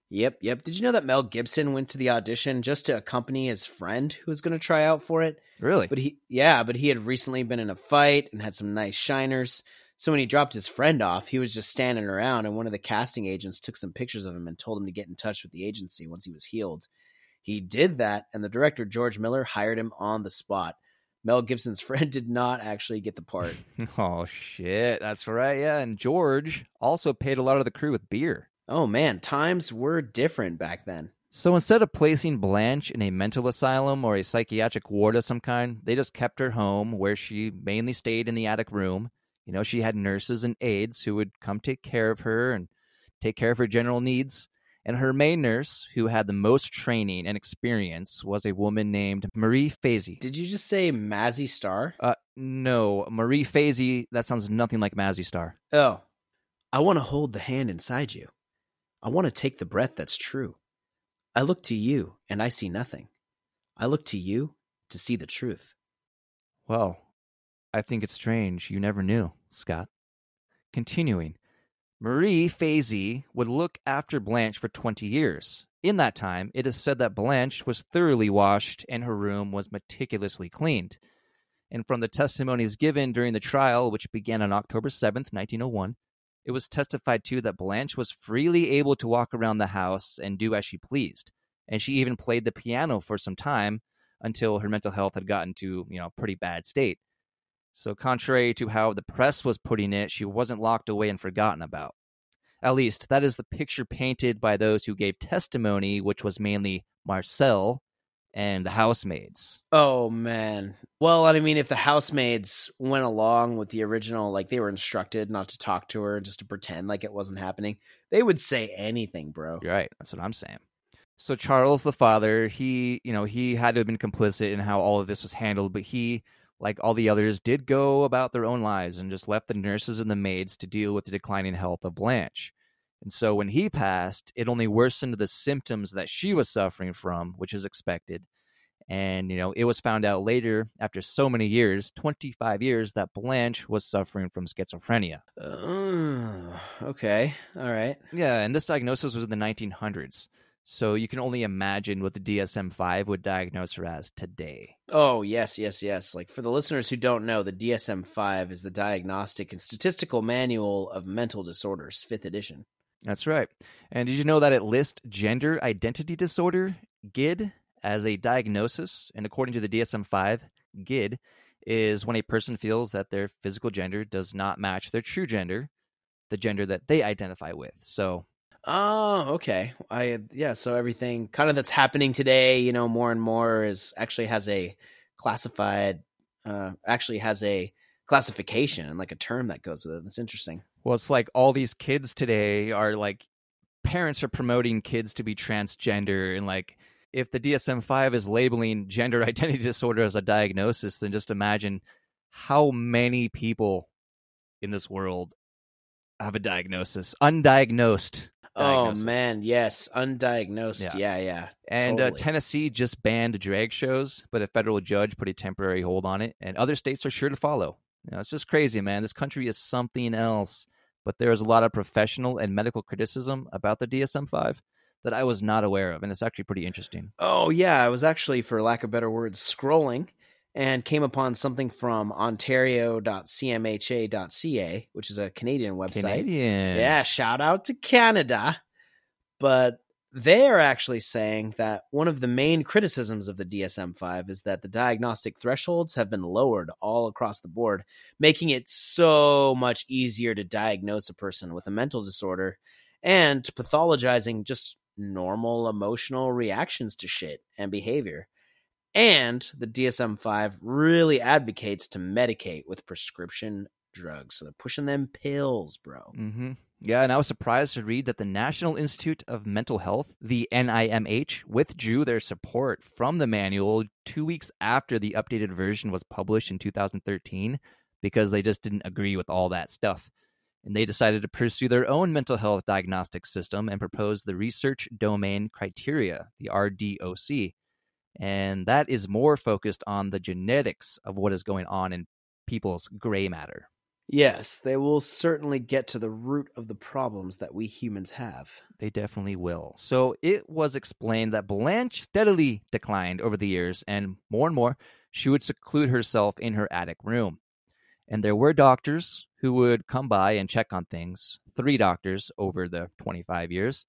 yep yep did you know that mel gibson went to the audition just to accompany his friend who was going to try out for it Really? But he, yeah, but he had recently been in a fight and had some nice shiners. So when he dropped his friend off, he was just standing around, and one of the casting agents took some pictures of him and told him to get in touch with the agency once he was healed. He did that, and the director George Miller hired him on the spot. Mel Gibson's friend did not actually get the part. oh shit, that's right. Yeah, and George also paid a lot of the crew with beer. oh man, times were different back then. So instead of placing Blanche in a mental asylum or a psychiatric ward of some kind, they just kept her home where she mainly stayed in the attic room. You know, she had nurses and aides who would come take care of her and take care of her general needs. And her main nurse, who had the most training and experience, was a woman named Marie Fazy. Did you just say Mazzy Star? Uh, no, Marie Fazy. That sounds nothing like Mazzy Star. Oh, I want to hold the hand inside you. I want to take the breath that's true. I look to you and I see nothing. I look to you to see the truth. Well, I think it's strange you never knew, Scott. Continuing, Marie Fazy would look after Blanche for 20 years. In that time, it is said that Blanche was thoroughly washed and her room was meticulously cleaned. And from the testimonies given during the trial, which began on October 7th, 1901, it was testified to that Blanche was freely able to walk around the house and do as she pleased. And she even played the piano for some time until her mental health had gotten to, you know, a pretty bad state. So, contrary to how the press was putting it, she wasn't locked away and forgotten about. At least, that is the picture painted by those who gave testimony, which was mainly Marcel and the housemaids. Oh man. Well, I mean, if the housemaids went along with the original, like they were instructed not to talk to her, just to pretend like it wasn't happening, they would say anything, bro. You're right. That's what I'm saying. So Charles, the father, he, you know, he had to have been complicit in how all of this was handled, but he, like all the others, did go about their own lives and just left the nurses and the maids to deal with the declining health of Blanche. And so when he passed, it only worsened the symptoms that she was suffering from, which is expected. And, you know, it was found out later, after so many years 25 years that Blanche was suffering from schizophrenia. Oh, okay. All right. Yeah, and this diagnosis was in the 1900s. So you can only imagine what the DSM 5 would diagnose her as today. Oh, yes, yes, yes. Like for the listeners who don't know, the DSM 5 is the Diagnostic and Statistical Manual of Mental Disorders, 5th edition. That's right. And did you know that it lists gender identity disorder, GID, as a diagnosis? And according to the DSM 5, GID is when a person feels that their physical gender does not match their true gender, the gender that they identify with. So Oh, okay. I yeah, so everything kind of that's happening today, you know, more and more is actually has a classified uh actually has a classification and like a term that goes with it. That's interesting. Well, it's like all these kids today are like parents are promoting kids to be transgender and like if the DSM-5 is labeling gender identity disorder as a diagnosis, then just imagine how many people in this world have a diagnosis, undiagnosed. Oh man, yes, undiagnosed. Yeah, yeah. yeah and uh, totally. uh, Tennessee just banned drag shows, but a federal judge put a temporary hold on it, and other states are sure to follow. You know, it's just crazy, man. This country is something else. But there is a lot of professional and medical criticism about the DSM 5 that I was not aware of, and it's actually pretty interesting. Oh, yeah. I was actually, for lack of better words, scrolling and came upon something from ontario.cmha.ca, which is a Canadian website. Canadian. Yeah, shout out to Canada. But they're actually saying that one of the main criticisms of the DSM 5 is that the diagnostic thresholds have been lowered all across the board, making it so much easier to diagnose a person with a mental disorder and pathologizing just normal emotional reactions to shit and behavior. And the DSM 5 really advocates to medicate with prescription drugs. So they're pushing them pills, bro. Mm-hmm. Yeah, and I was surprised to read that the National Institute of Mental Health, the NIMH, withdrew their support from the manual two weeks after the updated version was published in 2013 because they just didn't agree with all that stuff. And they decided to pursue their own mental health diagnostic system and propose the Research Domain Criteria, the RDOC. And that is more focused on the genetics of what is going on in people's gray matter. Yes, they will certainly get to the root of the problems that we humans have. They definitely will. So it was explained that Blanche steadily declined over the years, and more and more, she would seclude herself in her attic room. And there were doctors who would come by and check on things, three doctors over the 25 years.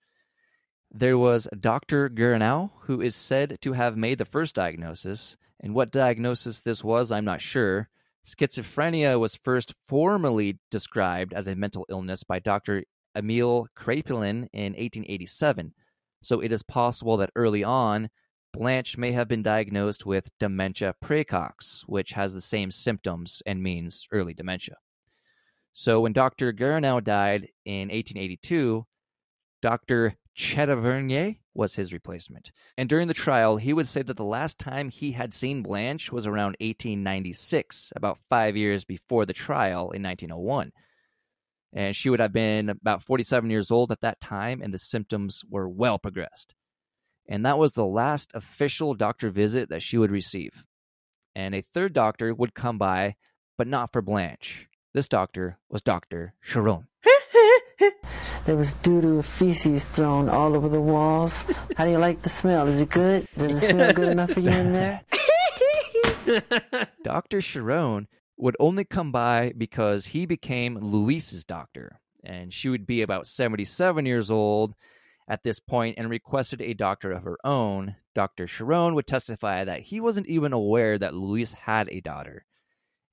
There was Dr. Guerenau, who is said to have made the first diagnosis, and what diagnosis this was, I'm not sure. Schizophrenia was first formally described as a mental illness by Dr. Emil Kraepelin in 1887. So it is possible that early on, Blanche may have been diagnosed with dementia praecox, which has the same symptoms and means early dementia. So when Dr. Guerenau died in 1882, Dr. Chetavernier was his replacement. And during the trial, he would say that the last time he had seen Blanche was around 1896, about five years before the trial in 1901. And she would have been about 47 years old at that time, and the symptoms were well progressed. And that was the last official doctor visit that she would receive. And a third doctor would come by, but not for Blanche. This doctor was Dr. Chiron. There was doo doo feces thrown all over the walls. How do you like the smell? Is it good? Does it smell good enough for you in there? Dr. Chiron would only come by because he became Louise's doctor. And she would be about 77 years old at this point and requested a doctor of her own. Dr. Chiron would testify that he wasn't even aware that Louise had a daughter.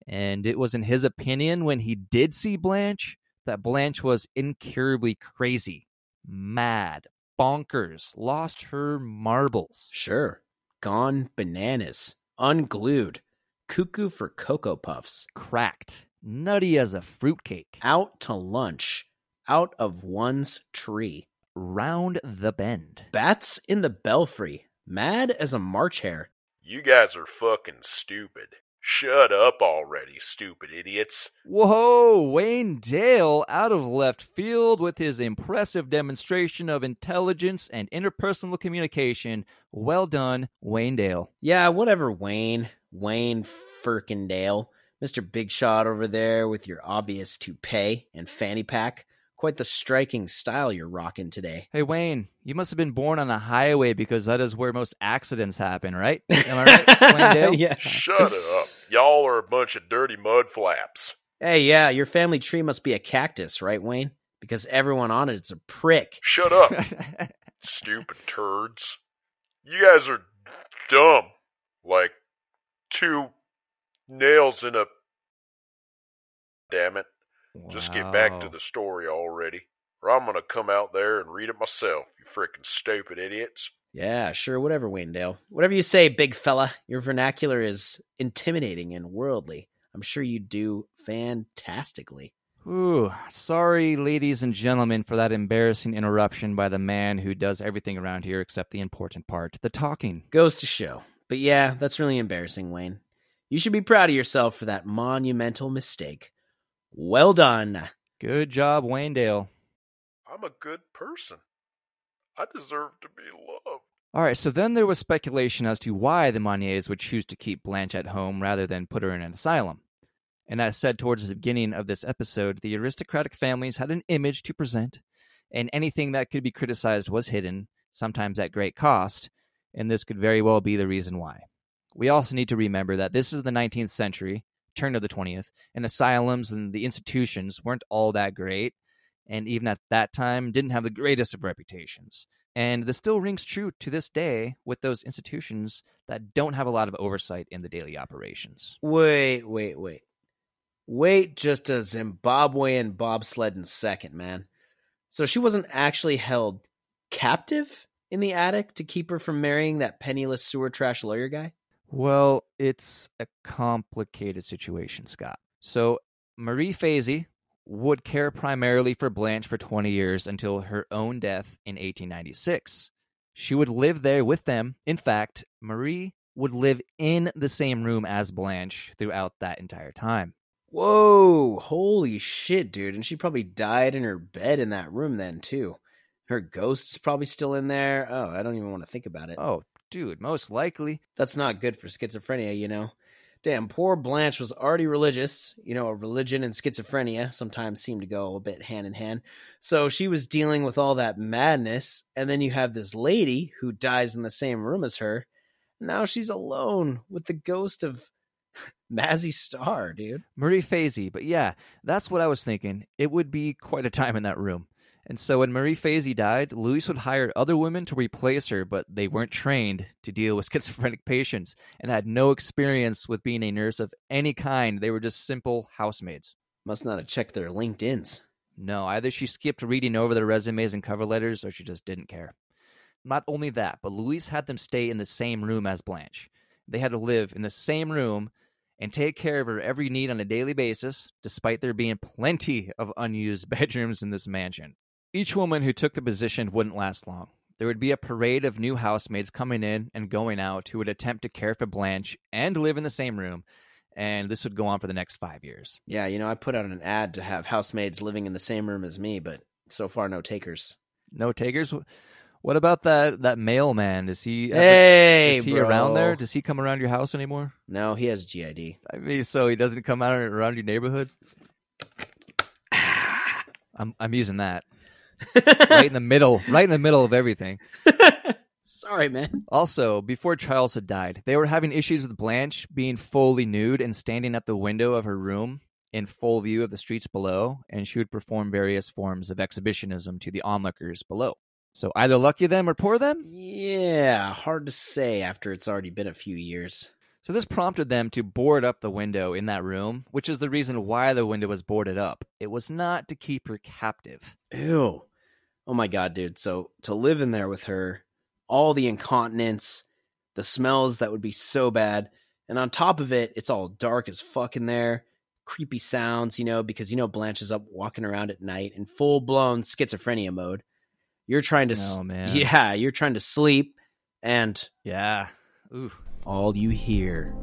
And it was in his opinion when he did see Blanche that Blanche was incurably crazy, mad, bonkers, lost her marbles. Sure. Gone bananas, unglued, cuckoo for Cocoa Puffs, cracked, nutty as a fruitcake, out to lunch, out of one's tree. round the bend. Bats in the belfry, mad as a March hare. You guys are fucking stupid. Shut up already, stupid idiots. Whoa, Wayne Dale out of left field with his impressive demonstration of intelligence and interpersonal communication. Well done, Wayne Dale. Yeah, whatever, Wayne. Wayne Firkindale. Mr. Big Shot over there with your obvious toupee and fanny pack. Quite the striking style you're rocking today. Hey, Wayne, you must have been born on a highway because that is where most accidents happen, right? Am I right, Wayne Dale? yeah. Shut up. Y'all are a bunch of dirty mud flaps. Hey, yeah, your family tree must be a cactus, right, Wayne? Because everyone on it is a prick. Shut up, stupid turds. You guys are dumb. Like two nails in a. Damn it. Just get back to the story already, or I'm gonna come out there and read it myself, you frickin' stupid idiots. Yeah, sure, whatever, Waynedale. Whatever you say, big fella. Your vernacular is intimidating and worldly. I'm sure you do fantastically. Ooh, sorry, ladies and gentlemen, for that embarrassing interruption by the man who does everything around here except the important part the talking. Goes to show. But yeah, that's really embarrassing, Wayne. You should be proud of yourself for that monumental mistake. Well done. Good job, Wayne Dale. I'm a good person. I deserve to be loved. All right, so then there was speculation as to why the Monniers would choose to keep Blanche at home rather than put her in an asylum. And as said towards the beginning of this episode, the aristocratic families had an image to present, and anything that could be criticized was hidden, sometimes at great cost, and this could very well be the reason why. We also need to remember that this is the 19th century, turn of the 20th, and asylums and the institutions weren't all that great, and even at that time didn't have the greatest of reputations. And this still rings true to this day with those institutions that don't have a lot of oversight in the daily operations. Wait, wait, wait. Wait just a Zimbabwean bobsledding second, man. So she wasn't actually held captive in the attic to keep her from marrying that penniless sewer trash lawyer guy? Well, it's a complicated situation, Scott. So, Marie Fazy would care primarily for Blanche for 20 years until her own death in 1896. She would live there with them. In fact, Marie would live in the same room as Blanche throughout that entire time. Whoa, holy shit, dude. And she probably died in her bed in that room then, too. Her ghost's probably still in there. Oh, I don't even want to think about it. Oh, dude, most likely. That's not good for schizophrenia, you know. Damn, poor Blanche was already religious. You know, religion and schizophrenia sometimes seem to go a bit hand in hand. So she was dealing with all that madness, and then you have this lady who dies in the same room as her. Now she's alone with the ghost of Mazzy Star, dude. Marie Fazy, but yeah, that's what I was thinking. It would be quite a time in that room. And so when Marie Fazy died, Louise would hire other women to replace her, but they weren't trained to deal with schizophrenic patients and had no experience with being a nurse of any kind. They were just simple housemaids. Must not have checked their LinkedIn's. No, either she skipped reading over their resumes and cover letters or she just didn't care. Not only that, but Louise had them stay in the same room as Blanche. They had to live in the same room and take care of her every need on a daily basis, despite there being plenty of unused bedrooms in this mansion. Each woman who took the position wouldn't last long. There would be a parade of new housemaids coming in and going out who would attempt to care for Blanche and live in the same room, and this would go on for the next five years. Yeah, you know, I put out an ad to have housemaids living in the same room as me, but so far no takers. No takers. What about that that mailman? Is he Hey, is he bro. around there? Does he come around your house anymore? No, he has GID. I mean, so he doesn't come out around your neighborhood. I'm I'm using that right in the middle, right in the middle of everything. Sorry, man. Also, before Charles had died, they were having issues with Blanche being fully nude and standing at the window of her room in full view of the streets below, and she would perform various forms of exhibitionism to the onlookers below. So either lucky them or poor them. Yeah, hard to say after it's already been a few years. So this prompted them to board up the window in that room, which is the reason why the window was boarded up. It was not to keep her captive. Ew. Oh my god, dude. So to live in there with her, all the incontinence, the smells that would be so bad, and on top of it, it's all dark as fuck in there. Creepy sounds, you know, because you know Blanche is up walking around at night in full blown schizophrenia mode. You're trying to, Oh, man. yeah, you're trying to sleep, and Yeah. Ooh. all you hear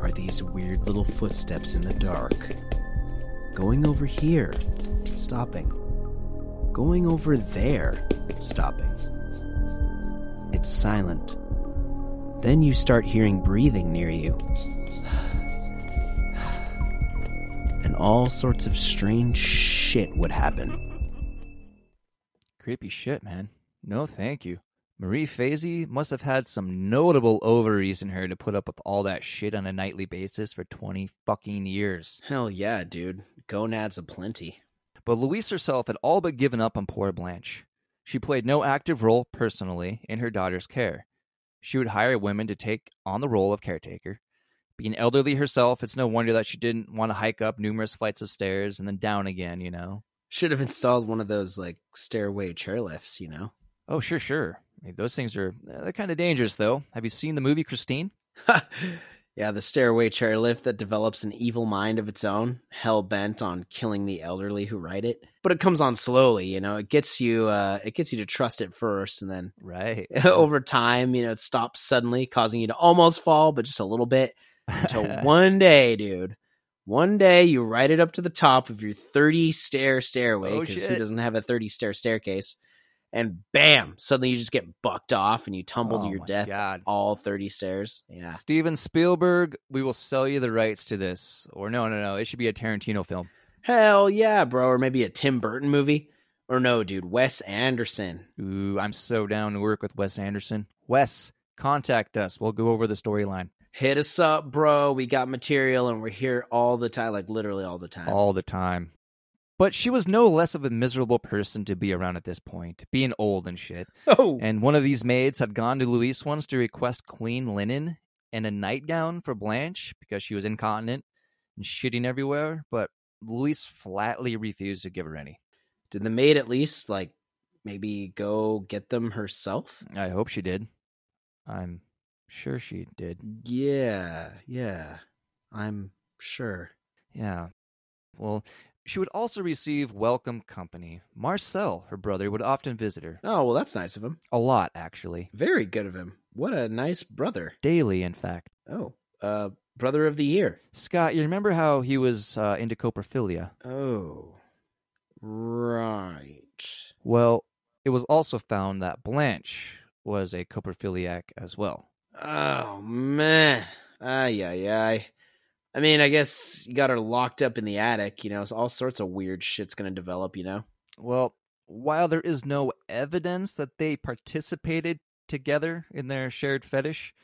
are these weird little footsteps in the dark. Going over here, stopping. Going over there, stopping. It's silent. Then you start hearing breathing near you. And all sorts of strange shit would happen. Creepy shit, man. No, thank you. Marie Fazy must have had some notable ovaries in her to put up with all that shit on a nightly basis for 20 fucking years. Hell yeah, dude. Gonads aplenty. But Louise herself had all but given up on poor Blanche. She played no active role personally in her daughter's care. She would hire women to take on the role of caretaker. Being elderly herself, it's no wonder that she didn't want to hike up numerous flights of stairs and then down again, you know? Should have installed one of those, like, stairway chairlifts, you know? Oh, sure, sure. I mean, those things are eh, they're kind of dangerous, though. Have you seen the movie Christine? yeah, the stairway chairlift that develops an evil mind of its own, hell bent on killing the elderly who ride it. But it comes on slowly, you know. It gets you, uh, it gets you to trust it first, and then Right. over time, you know, it stops suddenly, causing you to almost fall, but just a little bit. Until one day, dude, one day you ride it up to the top of your 30 stair stairway Oh, because who doesn't have a 30 stair staircase? And bam, suddenly you just get bucked off and you tumble to Oh your death God. all 30 stairs. Yeah. Steven Spielberg, we will sell you the rights to this. Or no, no, no. It should be a Tarantino film. Hell yeah, bro. Or maybe a Tim Burton movie. Or no, dude, Wes Anderson. Ooh, I'm so down to work with Wes Anderson. Wes, contact us. We'll go over the storyline Hit us up, bro. We got material and we're here all the time, like literally all the time. all the time. But she was no less of a miserable person to be around at this point, being old and shit. Oh, And one of these maids had gone to Louise once to request clean linen and a nightgown for Blanche because she was incontinent and shitting everywhere, but Louise flatly refused to give her any. did the maid at least like maybe go get them herself? I hope she did. I'm sure she did. Yeah, yeah. I'm sure. Yeah. Well, she would also receive welcome company. Marcel, her brother, would often visit her. Oh, well, that's nice of him. A lot, actually. Very good of him. What a nice brother. Daily, in fact. Oh, uh, brother of the year. Scott, you remember how he was uh, into coprophilia? Oh, right. Well, it was also found that Blanche was a coprophiliac as well. Oh man. Ay ay ay. I mean, I guess you got her locked up in the attic, you know, all sorts of weird shit's gonna develop, you know? Well, while there is no evidence that they participated together in their shared fetish,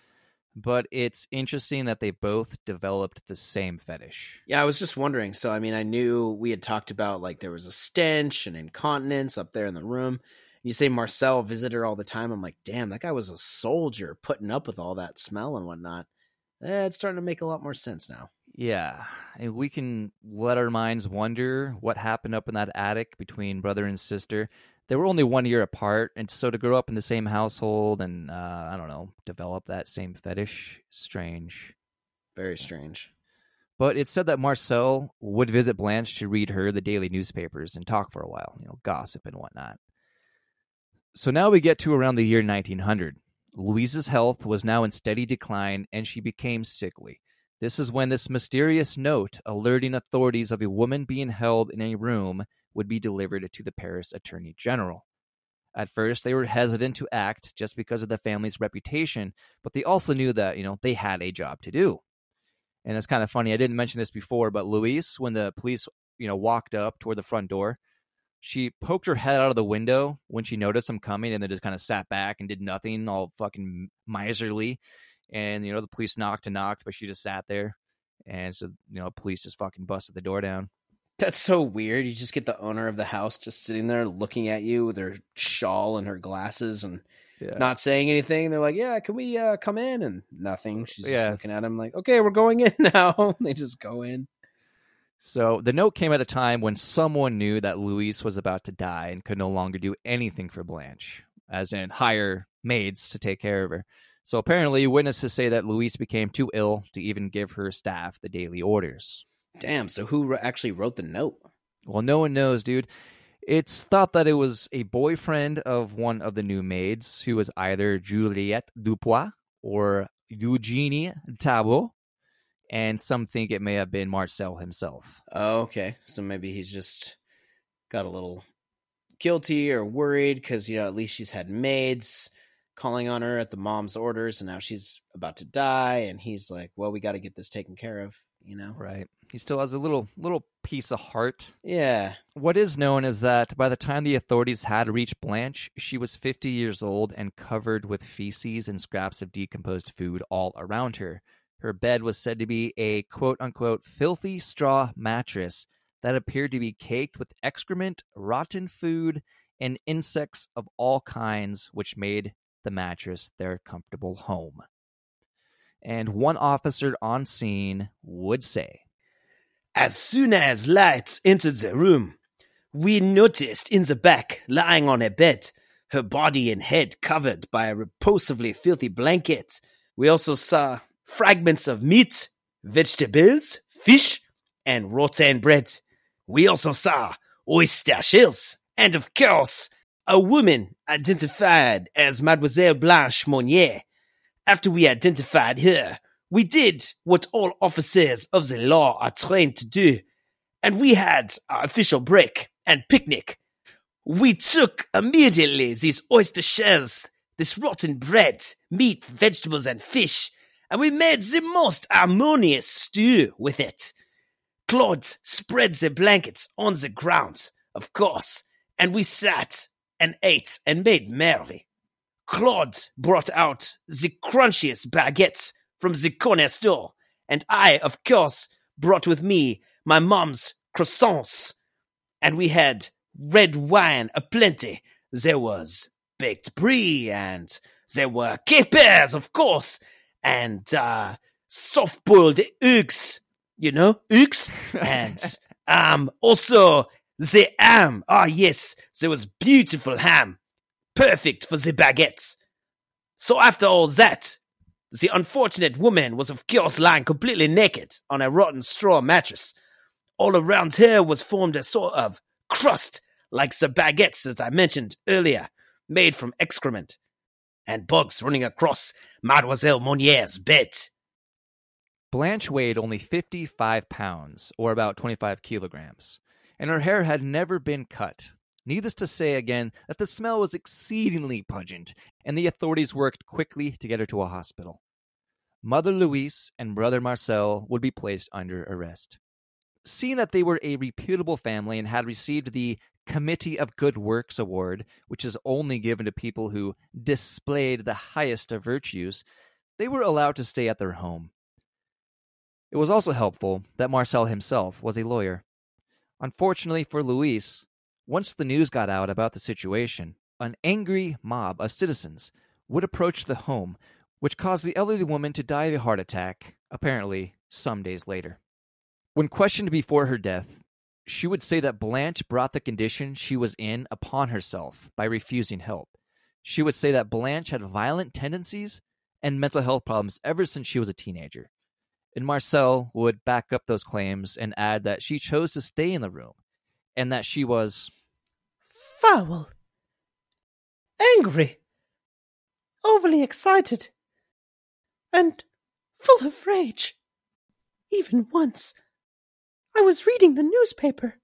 but it's interesting that they both developed the same fetish. Yeah, I was just wondering. So I mean I knew we had talked about like there was a stench and incontinence up there in the room. You say Marcel visited her all the time. I'm like, damn, that guy was a soldier putting up with all that smell and whatnot. Eh, it's starting to make a lot more sense now. Yeah, and we can let our minds wonder what happened up in that attic between brother and sister. They were only one year apart, and so to grow up in the same household and uh, I don't know, develop that same fetish, strange. Very strange. But it's said that Marcel would visit Blanche to read her the daily newspapers and talk for a while, you know, gossip and whatnot. So now we get to around the year 1900. Louise's health was now in steady decline and she became sickly. This is when this mysterious note alerting authorities of a woman being held in a room would be delivered to the Paris Attorney General. At first, they were hesitant to act just because of the family's reputation, but they also knew that, you know, they had a job to do. And it's kind of funny. I didn't mention this before, but Louise, when the police, you know, walked up toward the front door, she poked her head out of the window when she noticed them coming and then just kind of sat back and did nothing, all fucking miserly. And, you know, the police knocked and knocked, but she just sat there. And so, you know, police just fucking busted the door down. That's so weird. You just get the owner of the house just sitting there looking at you with her shawl and her glasses and Yeah. not saying anything. They're like, "Yeah, can we uh, come in?" And nothing. She's just Yeah. looking at him like, "Okay, we're going in now." they just go in. So the note came at a time when someone knew that Louise was about to die and could no longer do anything for Blanche, as in hire maids to take care of her. So apparently, witnesses say that Louise became too ill to even give her staff the daily orders. Damn. So who actually wrote the note? Well, no one knows, dude. It's thought that it was a boyfriend of one of the new maids who was either Juliette Dupois or Eugenie Tabot, and some think it may have been Marcel himself. Oh, okay. So maybe he's just got a little guilty or worried because, you know, at least she's had maids calling on her at the mom's orders and now she's about to die. And he's like, well, we got to get this taken care of, you know? Right. He still has a little little piece of heart. Yeah. What is known is that by the time the authorities had reached Blanche, she was 50 years old and covered with feces and scraps of decomposed food all around her. Her bed was said to be a quote unquote filthy straw mattress that appeared to be caked with excrement, rotten food, and insects of all kinds, which made the mattress their comfortable home. And one officer on scene would say, As soon as lights entered the room, we noticed in the back, lying on a bed, her body and head covered by a repulsively filthy blanket. We also saw fragments of meat, vegetables, fish, and rotten bread. We also saw oyster shells, and of course, a woman identified as Mademoiselle Blanche Monnier. After we identified her, we did what all officers of the law are trained to do, and we had our official break and picnic. We took immediately these oyster shells, this rotten bread, meat, vegetables, and fish, and we made the most harmonious stew with it. Claude spread the blankets on the ground, of course, and we sat and ate and made merry. Claude brought out the crunchiest baguettes from the corner store, and I, of course, brought with me my mom's croissants. And we had red wine aplenty. There was baked brie, and there were capers, of course, and uh, soft boiled eggs. You know, eggs, and um, also the ham. Ah, yes, there was beautiful ham, perfect for the baguettes. So after all that, the unfortunate woman was of course lying completely naked on a rotten straw mattress. All around her was formed a sort of crust, like the baguettes that I mentioned earlier, made from excrement, and bugs running across Mademoiselle Monnier's bed. Blanche weighed only 55 pounds, or about 25 kilograms, and her hair had never been cut. Needless to say again that the smell was exceedingly pungent, and the authorities worked quickly to get her to a hospital. Mother Louise and brother Marcel would be placed under arrest. Seeing that they were a reputable family and had received the Committee of Good Works Award, which is only given to people who displayed the highest of virtues, they were allowed to stay at their home. It was also helpful that Marcel himself was a lawyer. Unfortunately for Louise, once the news got out about the situation, an angry mob of citizens would approach the home, which caused the elderly woman to die of a heart attack, apparently some days later. When questioned before her death, she would say that Blanche brought the condition she was in upon herself by refusing help. She would say that Blanche had violent tendencies and mental health problems ever since she was a teenager. And Marcel would back up those claims and add that she chose to stay in the room and that she was foul, angry, overly excited, and full of rage. Even once, I was reading the newspaper,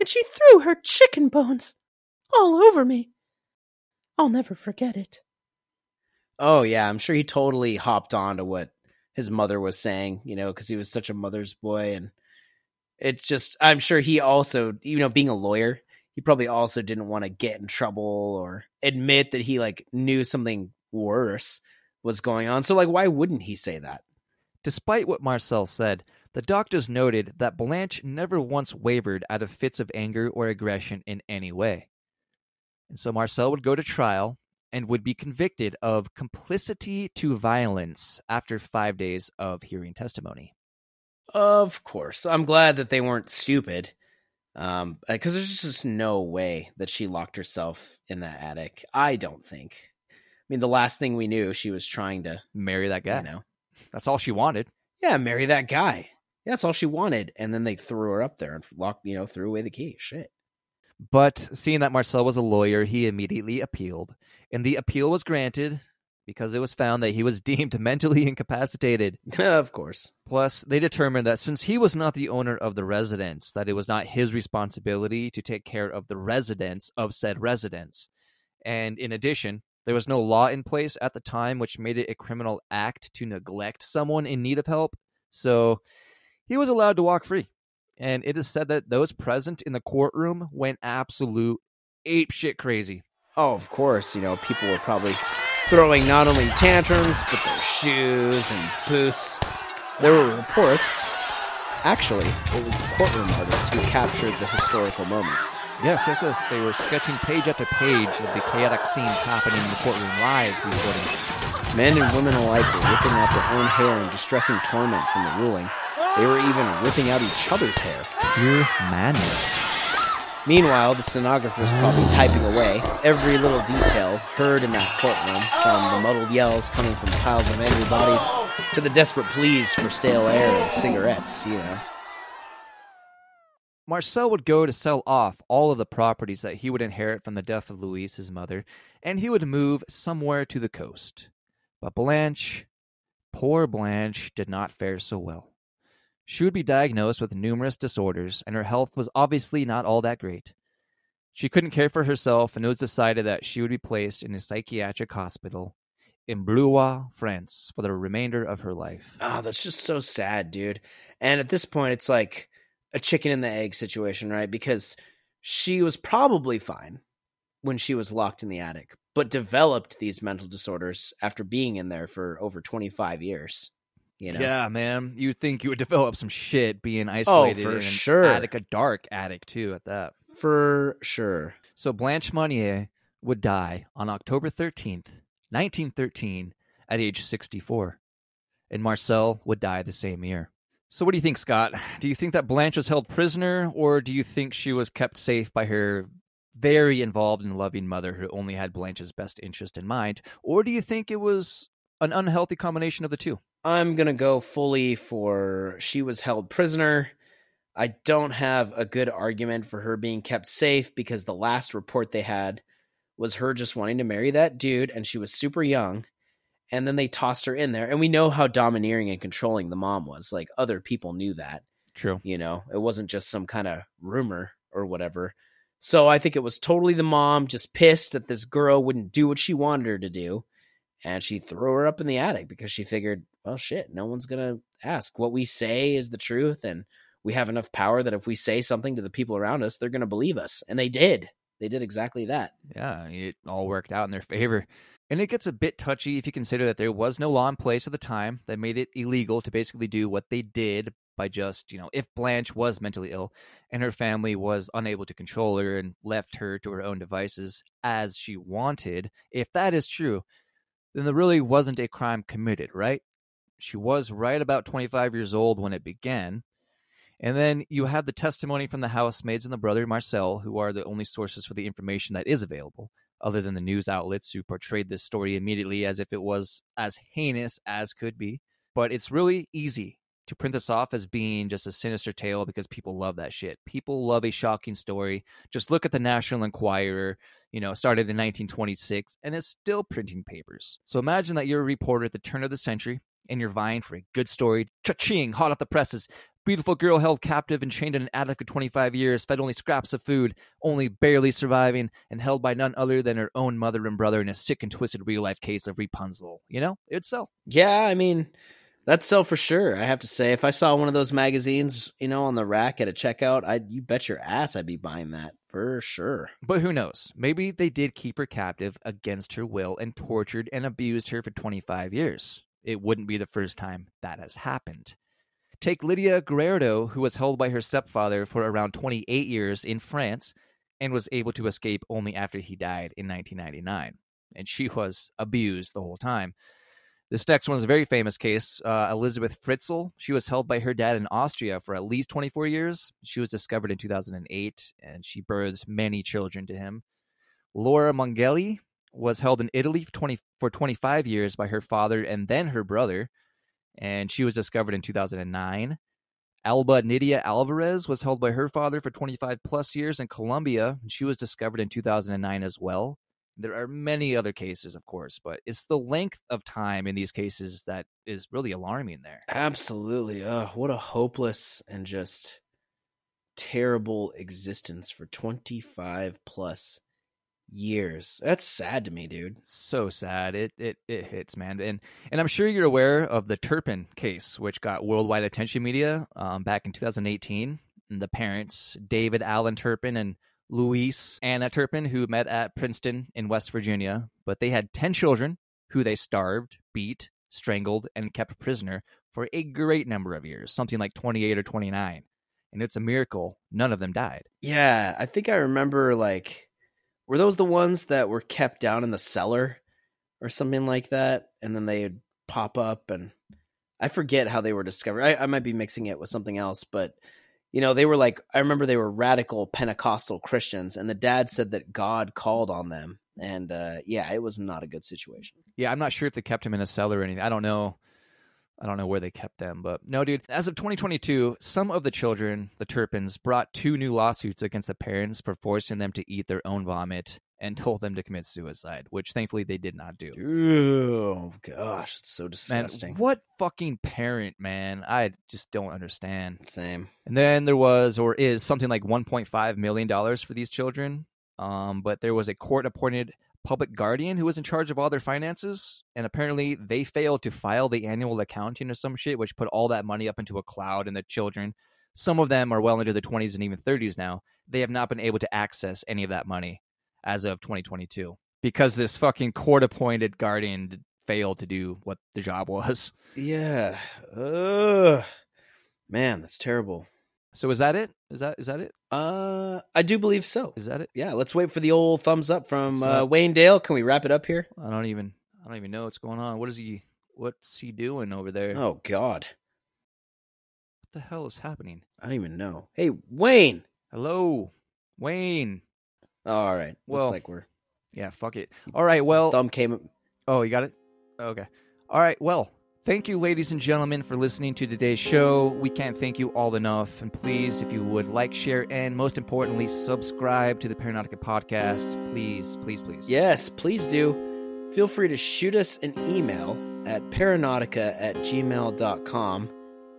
and she threw her chicken bones all over me. I'll never forget it. Oh yeah, I'm sure he totally hopped on to what his mother was saying, you know, because he was such a mother's boy, and it's just I'm sure he also, you know, being a lawyer, he probably also didn't want to get in trouble or admit that he like knew something worse was going on. So like, why wouldn't he say that? Despite what Marcel said, the doctors noted that Blanche never once wavered out of fits of anger or aggression in any way. And so Marcel would go to trial and would be convicted of complicity to violence after five days of hearing testimony. Of course. I'm glad that they weren't stupid. Um, because there's just no way that she locked herself in that attic. I don't think. I mean, the last thing we knew, she was trying to marry that guy. You know, that's all she wanted. Yeah, marry that guy. That's all she wanted. And then they threw her up there and locked, you know, threw away the key. Shit. But seeing that Marcel was a lawyer, he immediately appealed, and the appeal was granted because it was found that he was deemed mentally incapacitated. of course. Plus, they determined that since he was not the owner of the residence, that it was not his responsibility to take care of the residents of said residence. And in addition, there was no law in place at the time which made it a criminal act to neglect someone in need of help. So he was allowed to walk free. And it is said that those present in the courtroom went absolute ape shit crazy. Oh, of course. You know, people were probably throwing not only tantrums, but their shoes and boots. There were reports. Actually, it was the courtroom artist who captured the historical moments. Yes, yes, yes. They were sketching page after page of the chaotic scenes happening in the courtroom live recording. Men and women alike were ripping out their own hair in distressing torment from the ruling. They were even ripping out each other's hair. Pure madness. Meanwhile, the stenographer's probably typing away every little detail heard in that courtroom, from the muddled yells coming from piles of angry bodies to the desperate pleas for stale air and cigarettes, you know. Marcel would go to sell off all of the properties that he would inherit from the death of Louise, his mother, and he would move somewhere to the coast. But Blanche, poor Blanche, did not fare so well. She would be diagnosed with numerous disorders, and her health was obviously not all that great. She couldn't care for herself, and it was decided that she would be placed in a psychiatric hospital in Blois, France, for the remainder of her life. Oh, that's just so sad, dude. And at this point, it's like a chicken and the egg situation, right? Because she was probably fine when she was locked in the attic, but developed these mental disorders after being in there for over 25 years. You know? Yeah, man. You'd think you would develop some shit being oh, isolated oh, for in an sure. attic, a dark attic too, at that. For sure. So Blanche Monnier would die on October 13th, 1913, at age 64. And Marcel would die the same year. So what do you think, Scott? Do you think that Blanche was held prisoner, or do you think she was kept safe by her very involved and loving mother who only had Blanche's best interest in mind? Or do you think it was an unhealthy combination of the two? I'm going to go fully for she was held prisoner. I don't have a good argument for her being kept safe because the last report they had was her just wanting to marry that dude and she was super young. And then they tossed her in there. And we know how domineering and controlling the mom was. Like other people knew that. True. You know, it wasn't just some kind of rumor or whatever. So I think it was totally the mom just pissed that this girl wouldn't do what she wanted her to do. And she threw her up in the attic because she figured, well, shit, no one's to ask. What we say is the truth. And we have enough power that if we say something to the people around us, they're to believe us. And they did. They did exactly that. Yeah, it all worked out in their favor. And it gets a bit touchy if you consider that there was no law in place at the time that made it illegal to basically do what they did by just, you know, if Blanche was mentally ill and her family was unable to control her and left her to her own devices as she wanted, if that is true, then there really wasn't a crime committed, right? She was right about 25 years old when it began. And then you have the testimony from the housemaids and the brother Marcel, who are the only sources for the information that is available, other than the news outlets who portrayed this story immediately as if it was as heinous as could be. But it's really easy to print this off as being just a sinister tale because people love that shit. People love a shocking story. Just look at the National Enquirer, you know, started in 1926 and is still printing papers. So imagine that you're a reporter at the turn of the century and you're vying for a good story, cha-ching, hot off the presses. Beautiful girl held captive and chained in an attic for 25 years, fed only scraps of food, only barely surviving, and held by none other than her own mother and brother in a sick and twisted real life case of Rapunzel. You know, it'd sell. Yeah, I mean, that's sell for sure. I have to say, if I saw one of those magazines, you know, on the rack at a checkout, I'd you bet your ass I'd be buying that for sure. But who knows? Maybe they did keep her captive against her will and tortured and abused her for 25 years. It wouldn't be the first time that has happened. Take Lydia Gouardo, who was held by her stepfather for around 28 years in France and was able to escape only after he died in 1999. And she was abused the whole time. This next one is a very famous case. Uh, Elizabeth Fritzl. She was held by her dad in Austria for at least 24 years. She was discovered in 2008, and she birthed many children to him. Laura Mongeli was held in Italy for, 20, for 25 years by her father and then her brother, and she was discovered in 2009. Alba Nydia Alvarez was held by her father for 25 plus years in Colombia, and she was discovered in 2009 as well. There are many other cases, of course, but it's the length of time in these cases that is really alarming there. Absolutely. Uh, what a hopeless and just terrible existence for 25 plus years. That's sad to me, dude. So sad. It it it hits, man. And and I'm sure you're aware of the Turpin case, which got worldwide attention media um, back in 2018. And the parents, David Allen Turpin and Louise Anna Turpin, who met at Princeton in West Virginia, but they had 10 children who they starved, beat, strangled, and kept prisoner for a great number of years, something like 28 or 29. And it's a miracle none of them died. Yeah, I think I remember like were those the ones that were kept down in the cellar or something like that and then they'd pop up and I forget how they were discovered. I, I might be mixing it with something else, but you know, they were like I remember they were radical Pentecostal Christians and the dad said that God called on them. And uh yeah, it was not a good situation. Yeah, I'm not sure if they kept him in a cellar or anything. I don't know. I don't know where they kept them, but no, dude. As of 2022, some of the children, the Turpins, brought two new lawsuits against the parents for forcing them to eat their own vomit and told them to commit suicide, which thankfully they did not do. Oh gosh, it's so disgusting. Man, what fucking parent, man? I just don't understand. Same. And then there was or is something like 1.5 million dollars for these children. Um, but there was a court-appointed public guardian who was in charge of all their finances, and apparently they failed to file the annual accounting or some shit, which put all that money up into a cloud. And the children, some of them are well into their 20s and even 30s now, they have not been able to access any of that money as of 2022 because this fucking court-appointed guardian failed to do what the job was. Yeah. Ugh. Man, that's terrible. So is that it? Is that is that it? Uh, I do believe so. Is that it? Yeah. Let's wait for the old thumbs up from uh. Wayne Dale. Can we wrap it up here? I don't even I don't even know what's going on. What is he what's he doing over there? Oh God, What the hell is happening? I don't even know. Hey, Wayne. Hello. Wayne. All right. Looks like we're. Yeah, fuck it. All right, well thumb came. Oh, you got it? Okay. All right. Well, thank you, ladies and gentlemen, for listening to today's show. We can't thank you all enough. And please, if you would like, share, and most importantly, subscribe to the Paranaughtica podcast. Please, please, please. Yes, please do. Feel free to shoot us an email at paranaughtica at gmail.com.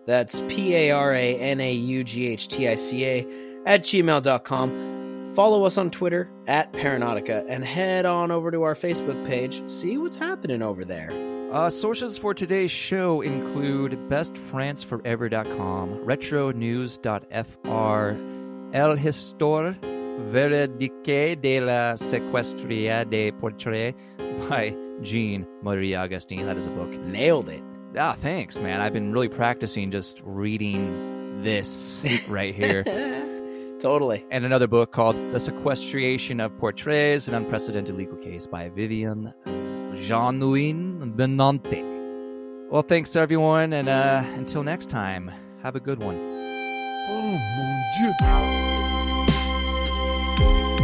That's P A R A N A U G H T I C A at gmail.com. Follow us on Twitter at Paranaughtica and head on over to our Facebook page. See what's happening over there. Uh, sources for today's show include bestfranceforever.com, retronews.fr, El Histor Veridique de la Sequestria de Portrait by Jean Marie Augustine. That is a book. Nailed it. Ah, thanks, man. I've been really practicing just reading this right here. Totally. And another book called The Sequestration of Portraits, an unprecedented legal case by Vivian Jean-Louis Benante. Well, thanks everyone, and uh, until next time, have a good one. Oh mon dieu!